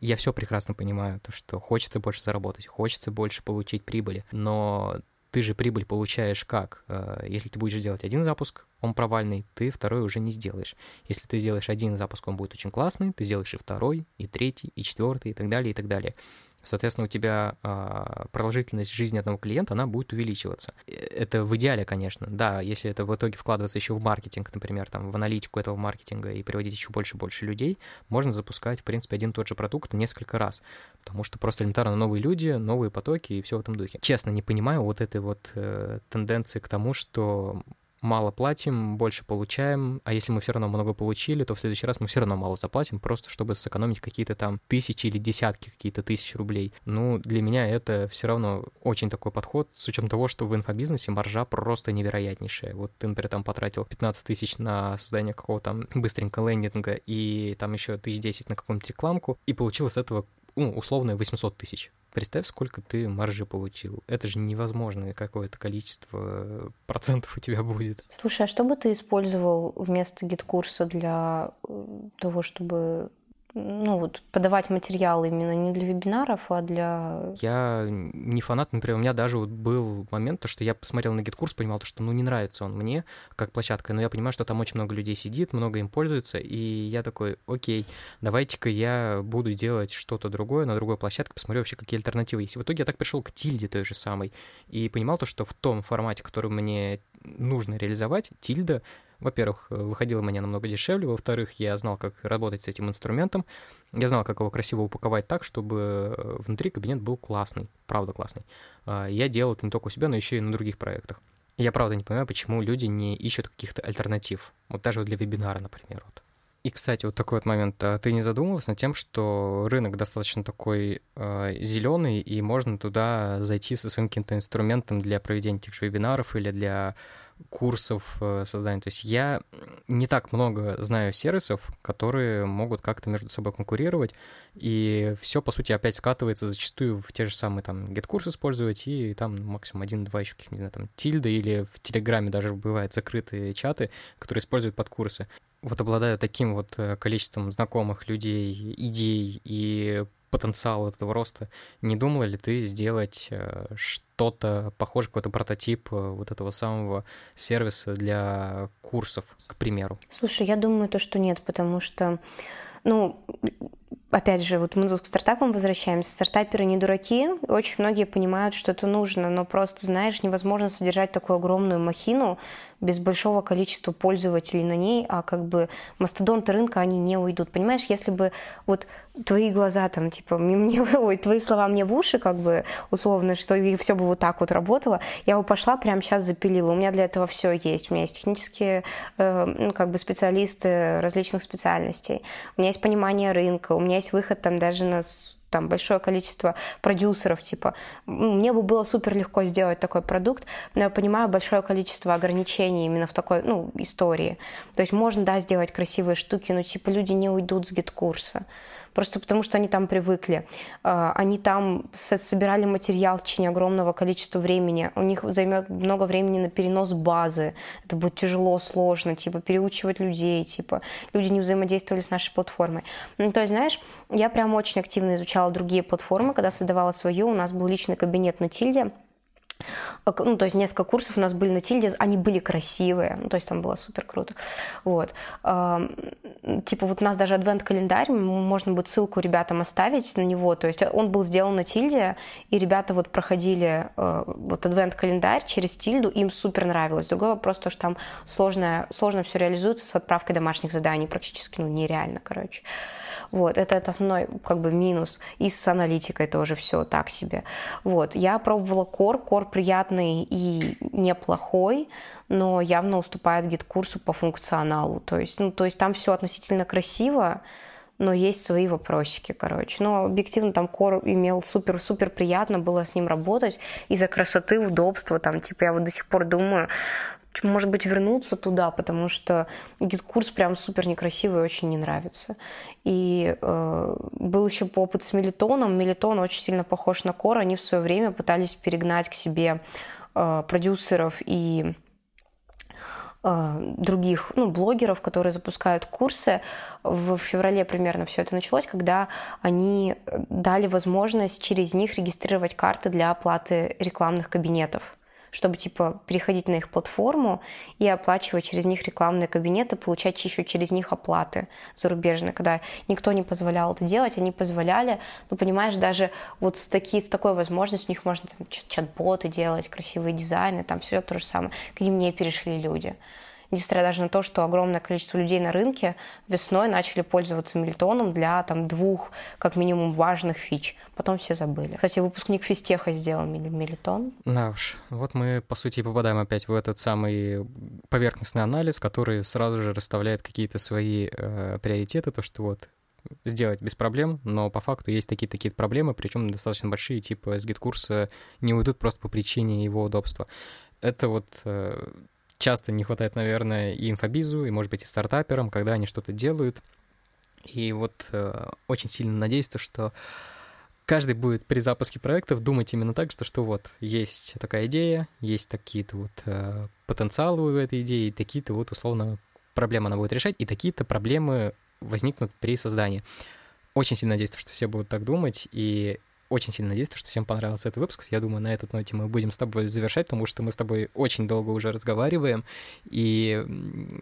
я все прекрасно понимаю, то, что хочется больше заработать, хочется больше получить прибыли, но ты же прибыль получаешь как? Э, если ты будешь делать один запуск, он провальный, ты второй уже не сделаешь. Если ты сделаешь один запуск, он будет очень классный, ты сделаешь и второй, и третий, и четвертый, и так далее, и так далее. Соответственно, у тебя а, продолжительность жизни одного клиента, она будет увеличиваться. Э, это в идеале, конечно, да, если это в итоге вкладываться еще в маркетинг, например, там, в аналитику этого маркетинга и приводить еще больше и больше людей, можно запускать, в принципе, один и тот же продукт несколько раз, потому что просто элементарно новые люди, новые потоки и все в этом духе. Честно, не понимаю вот этой вот э, тенденции к тому, что мало платим, больше получаем, а если мы все равно много получили, то в следующий раз мы все равно мало заплатим, просто чтобы сэкономить какие-то там тысячи или десятки какие-то тысяч рублей. Ну, для меня это все равно очень такой подход, с учетом того, что в инфобизнесе маржа просто невероятнейшая. Вот ты, например, там потратил 15 тысяч на создание какого-то там быстренького лендинга и там еще тысяч десять на какую-нибудь рекламку, и получилось с этого ну, условно 800 тысяч. Представь, сколько ты маржи получил. Это же невозможное какое-то количество процентов у тебя будет. Слушай, а что бы ты использовал вместо GetCourse а для э, того, чтобы ну, вот, подавать материал именно не для вебинаров, а для... Я не фанат, например, у меня даже вот был момент, то, что я посмотрел на GetCourse, понимал, то, что ну не нравится он мне как площадка, но я понимаю, что там очень много людей сидит, много им пользуется, и я такой, окей, давайте-ка я буду делать что-то другое на другой площадке, посмотрю вообще, какие альтернативы есть. В итоге я так пришел к тильде той же самой, и понимал то, что в том формате, который мне нужно реализовать, тильда во-первых, э, выходило мне намного дешевле, во-вторых, я знал, как работать с этим инструментом, я знал, как его красиво упаковать так, чтобы э, внутри кабинет был классный, правда классный. А, я делал это не только у себя, но еще и на других проектах. Я правда не понимаю, почему люди не ищут каких-то альтернатив. Вот даже для вебинара, например. Вот. И, кстати, вот такой вот момент. А ты не задумывалась над тем, что рынок достаточно такой э, а, зеленый, и можно туда зайти со своим каким-то инструментом для проведения тех же вебинаров или для курсов э, создания. То есть я не так много знаю сервисов, которые могут как-то между собой конкурировать, и все, по сути, опять скатывается зачастую в те же самые там get-курс использовать, и там максимум один-два еще каких-нибудь, не знаю, там, тильда, или в Телеграме даже бывают закрытые чаты, которые используют подкурсы вот обладая таким вот э, количеством знакомых людей, идей и потенциал этого роста, не думала ли ты сделать э, что-то похожее, какой-то прототип э, вот этого самого сервиса для курсов, к примеру? Слушай, я думаю то, что нет, потому что, ну, опять же, вот мы тут к стартапам возвращаемся. Стартаперы не дураки, очень многие понимают, что это нужно, но просто, знаешь, невозможно содержать такую огромную махину без большого количества пользователей на ней, а как бы мастодонты рынка, они не уйдут. Понимаешь, если бы вот твои глаза там, типа, мне, ой, твои слова мне в уши, как бы, условно, что и все бы вот так вот работало, я бы пошла прямо сейчас запилила. У меня для этого все есть. У меня есть технические, э, ну, как бы специалисты различных специальностей. У меня есть понимание рынка, у меня есть выход там даже на там большое количество продюсеров, типа, мне бы было супер легко сделать такой продукт, но я понимаю большое количество ограничений именно в такой, ну, истории. То есть можно, да, сделать красивые штуки, но, типа, люди не уйдут с GetCourse а просто потому что они там привыкли. А, они там собирали материал в течение огромного количества времени. У них займет много времени на перенос базы. Это будет тяжело, сложно, типа переучивать людей, типа люди не взаимодействовали с нашей платформой. Ну, то есть, знаешь, я прям очень активно изучала другие платформы, когда создавала свою. У нас был личный кабинет на Тильде, ну, то есть несколько курсов у нас были на Тильде, они были красивые, ну, то есть там было супер круто, вот. Типа вот у нас даже адвент-календарь, можно будет ссылку ребятам оставить на него, то есть он был сделан на Тильде, и ребята вот проходили э, вот адвент-календарь через Тильду, им супер нравилось. Другой вопрос, то, что там сложно, сложно все реализуется с отправкой домашних заданий, практически, ну, нереально, короче. Вот, это, основной как бы минус. И с аналитикой тоже все так себе. Вот, я пробовала Core, Core приятный и неплохой, но явно уступает GetCourse у по функционалу. То есть, ну, то есть там все относительно красиво, но есть свои вопросики, короче. Но объективно там Core имел супер-супер приятно было с ним работать из-за красоты, удобства, там, типа, я вот до сих пор думаю, может быть, вернуться туда, потому что GetCourse прям супер некрасивый, очень не нравится. И э, был еще опыт с Мелитоном. Мелитон очень сильно похож на Кор. Они в свое время пытались перегнать к себе э, продюсеров и э, других ну, блогеров, которые запускают курсы. В феврале примерно все это началось, когда они дали возможность через них регистрировать карты для оплаты рекламных кабинетов. Чтобы, типа, переходить на их платформу и оплачивать через них рекламные кабинеты, получать еще через них оплаты зарубежные. Когда никто не позволял это делать, они позволяли. Ну, понимаешь, даже вот с, таки, с такой возможностью у них можно там, чат-боты делать, красивые дизайны, там все то же самое. К ним не перешли люди несмотря даже на то, что огромное количество людей на рынке весной начали пользоваться Мильтоном для там двух, как минимум, важных фич. Потом все забыли. Кстати, выпускник физтеха сделал Мелитон. Да уж, вот мы, по сути, попадаем опять в этот самый поверхностный анализ, который сразу же расставляет какие-то свои э, приоритеты, то, что вот сделать без проблем, но по факту есть такие-такие проблемы, причем достаточно большие, типа с GetCourse а не уйдут просто по причине его удобства. Это вот э, часто не хватает, наверное, и инфобизу, и, может быть, и стартаперам, когда они что-то делают. И вот э, очень сильно надеюсь, то, что каждый будет при запуске проектов думать именно так, что, что вот есть такая идея, есть такие-то вот э, потенциалы в этой идее, такие-то вот условно проблемы она будет решать, и такие-то проблемы возникнут при создании. Очень сильно надеюсь, что все будут так думать, и очень сильно надеюсь, что всем понравился этот выпуск. Я думаю, на этой ноте мы будем с тобой завершать, потому что мы с тобой очень долго уже разговариваем, и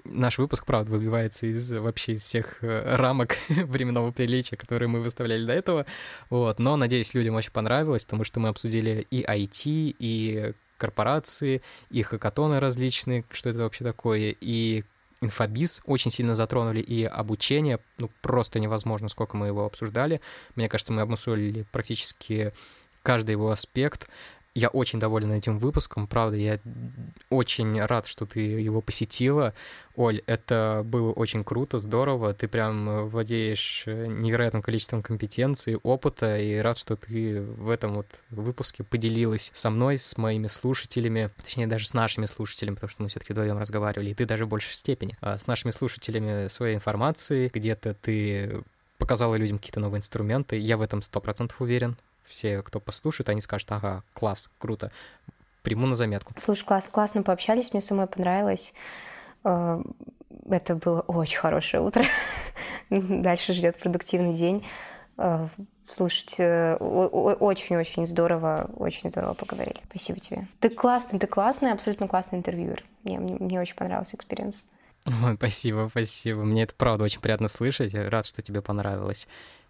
наш выпуск, правда, выбивается из вообще из всех э, рамок временного приличия, которые мы выставляли до этого. Вот. Но, надеюсь, людям очень понравилось, потому что мы обсудили и IT, и корпорации, и хакатоны различные, что это вообще такое, и инфобиз очень сильно затронули, и обучение, ну, просто невозможно, сколько мы его обсуждали. Мне кажется, мы обмусолили практически каждый его аспект. Я очень доволен этим выпуском, правда, я очень рад, что ты его посетила. Оль, это было очень круто, здорово, ты прям владеешь невероятным количеством компетенций, опыта, и рад, что ты в этом вот выпуске поделилась со мной, с моими слушателями, точнее, даже с нашими слушателями, потому что мы все-таки вдвоем разговаривали, и ты даже в большей степени, а с нашими слушателями своей информации, где-то ты показала людям какие-то новые инструменты, я в этом сто процентов уверен, все, кто послушает, они скажут, ага, класс, круто, приму на заметку. Слушай, класс, классно пообщались, мне самой понравилось. Э, это было очень хорошее утро. Дальше ждет продуктивный день. Э, слушайте, очень-очень здорово, очень здорово поговорили. Спасибо тебе. Ты классный, ты классный, абсолютно классный интервьюер. Мне, мне, мне очень понравился experience. Ой, спасибо, спасибо. Мне это правда очень приятно слышать. Рад, что тебе понравилось.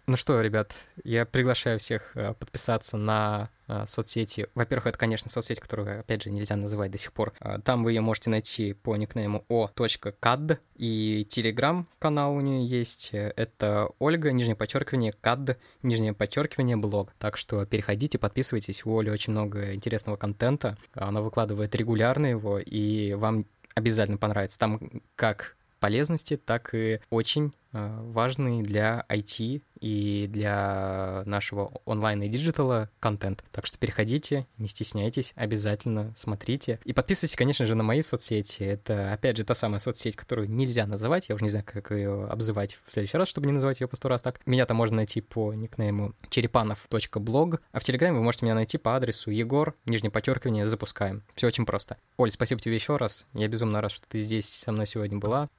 Ну что, ребят, я приглашаю всех э, подписаться на э, соцсети. Во-первых, это, конечно, соцсеть, которую, опять же, нельзя называть до сих пор. Э, там вы ее можете найти по никнейму o.cad, и телеграм-канал у нее есть. Это Ольга, нижнее подчеркивание, cad, нижнее подчеркивание, блог. Так что переходите, подписывайтесь. У Оли очень много интересного контента. Она выкладывает регулярно его, и вам обязательно понравится. Там как полезности, так и очень важный для IT и для нашего онлайна и digital а контент. Так что переходите, не стесняйтесь, обязательно смотрите. И подписывайтесь, конечно же, на мои соцсети. Это, опять же, та самая соцсеть, которую нельзя называть. Я уже не знаю, как ее обзывать в следующий раз, чтобы не называть ее по сто раз так. Меня там можно найти по никнейму черепанов.blog, а в Телеграме вы можете меня найти по адресу Егор, нижнее подчеркивание, запускаем. Все очень просто. Оль, спасибо тебе еще раз. Я безумно рад, что ты здесь со мной сегодня была.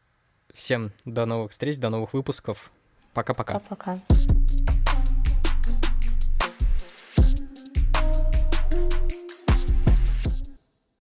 Всем до новых встреч, до новых выпусков. Пока-пока. Пока-пока.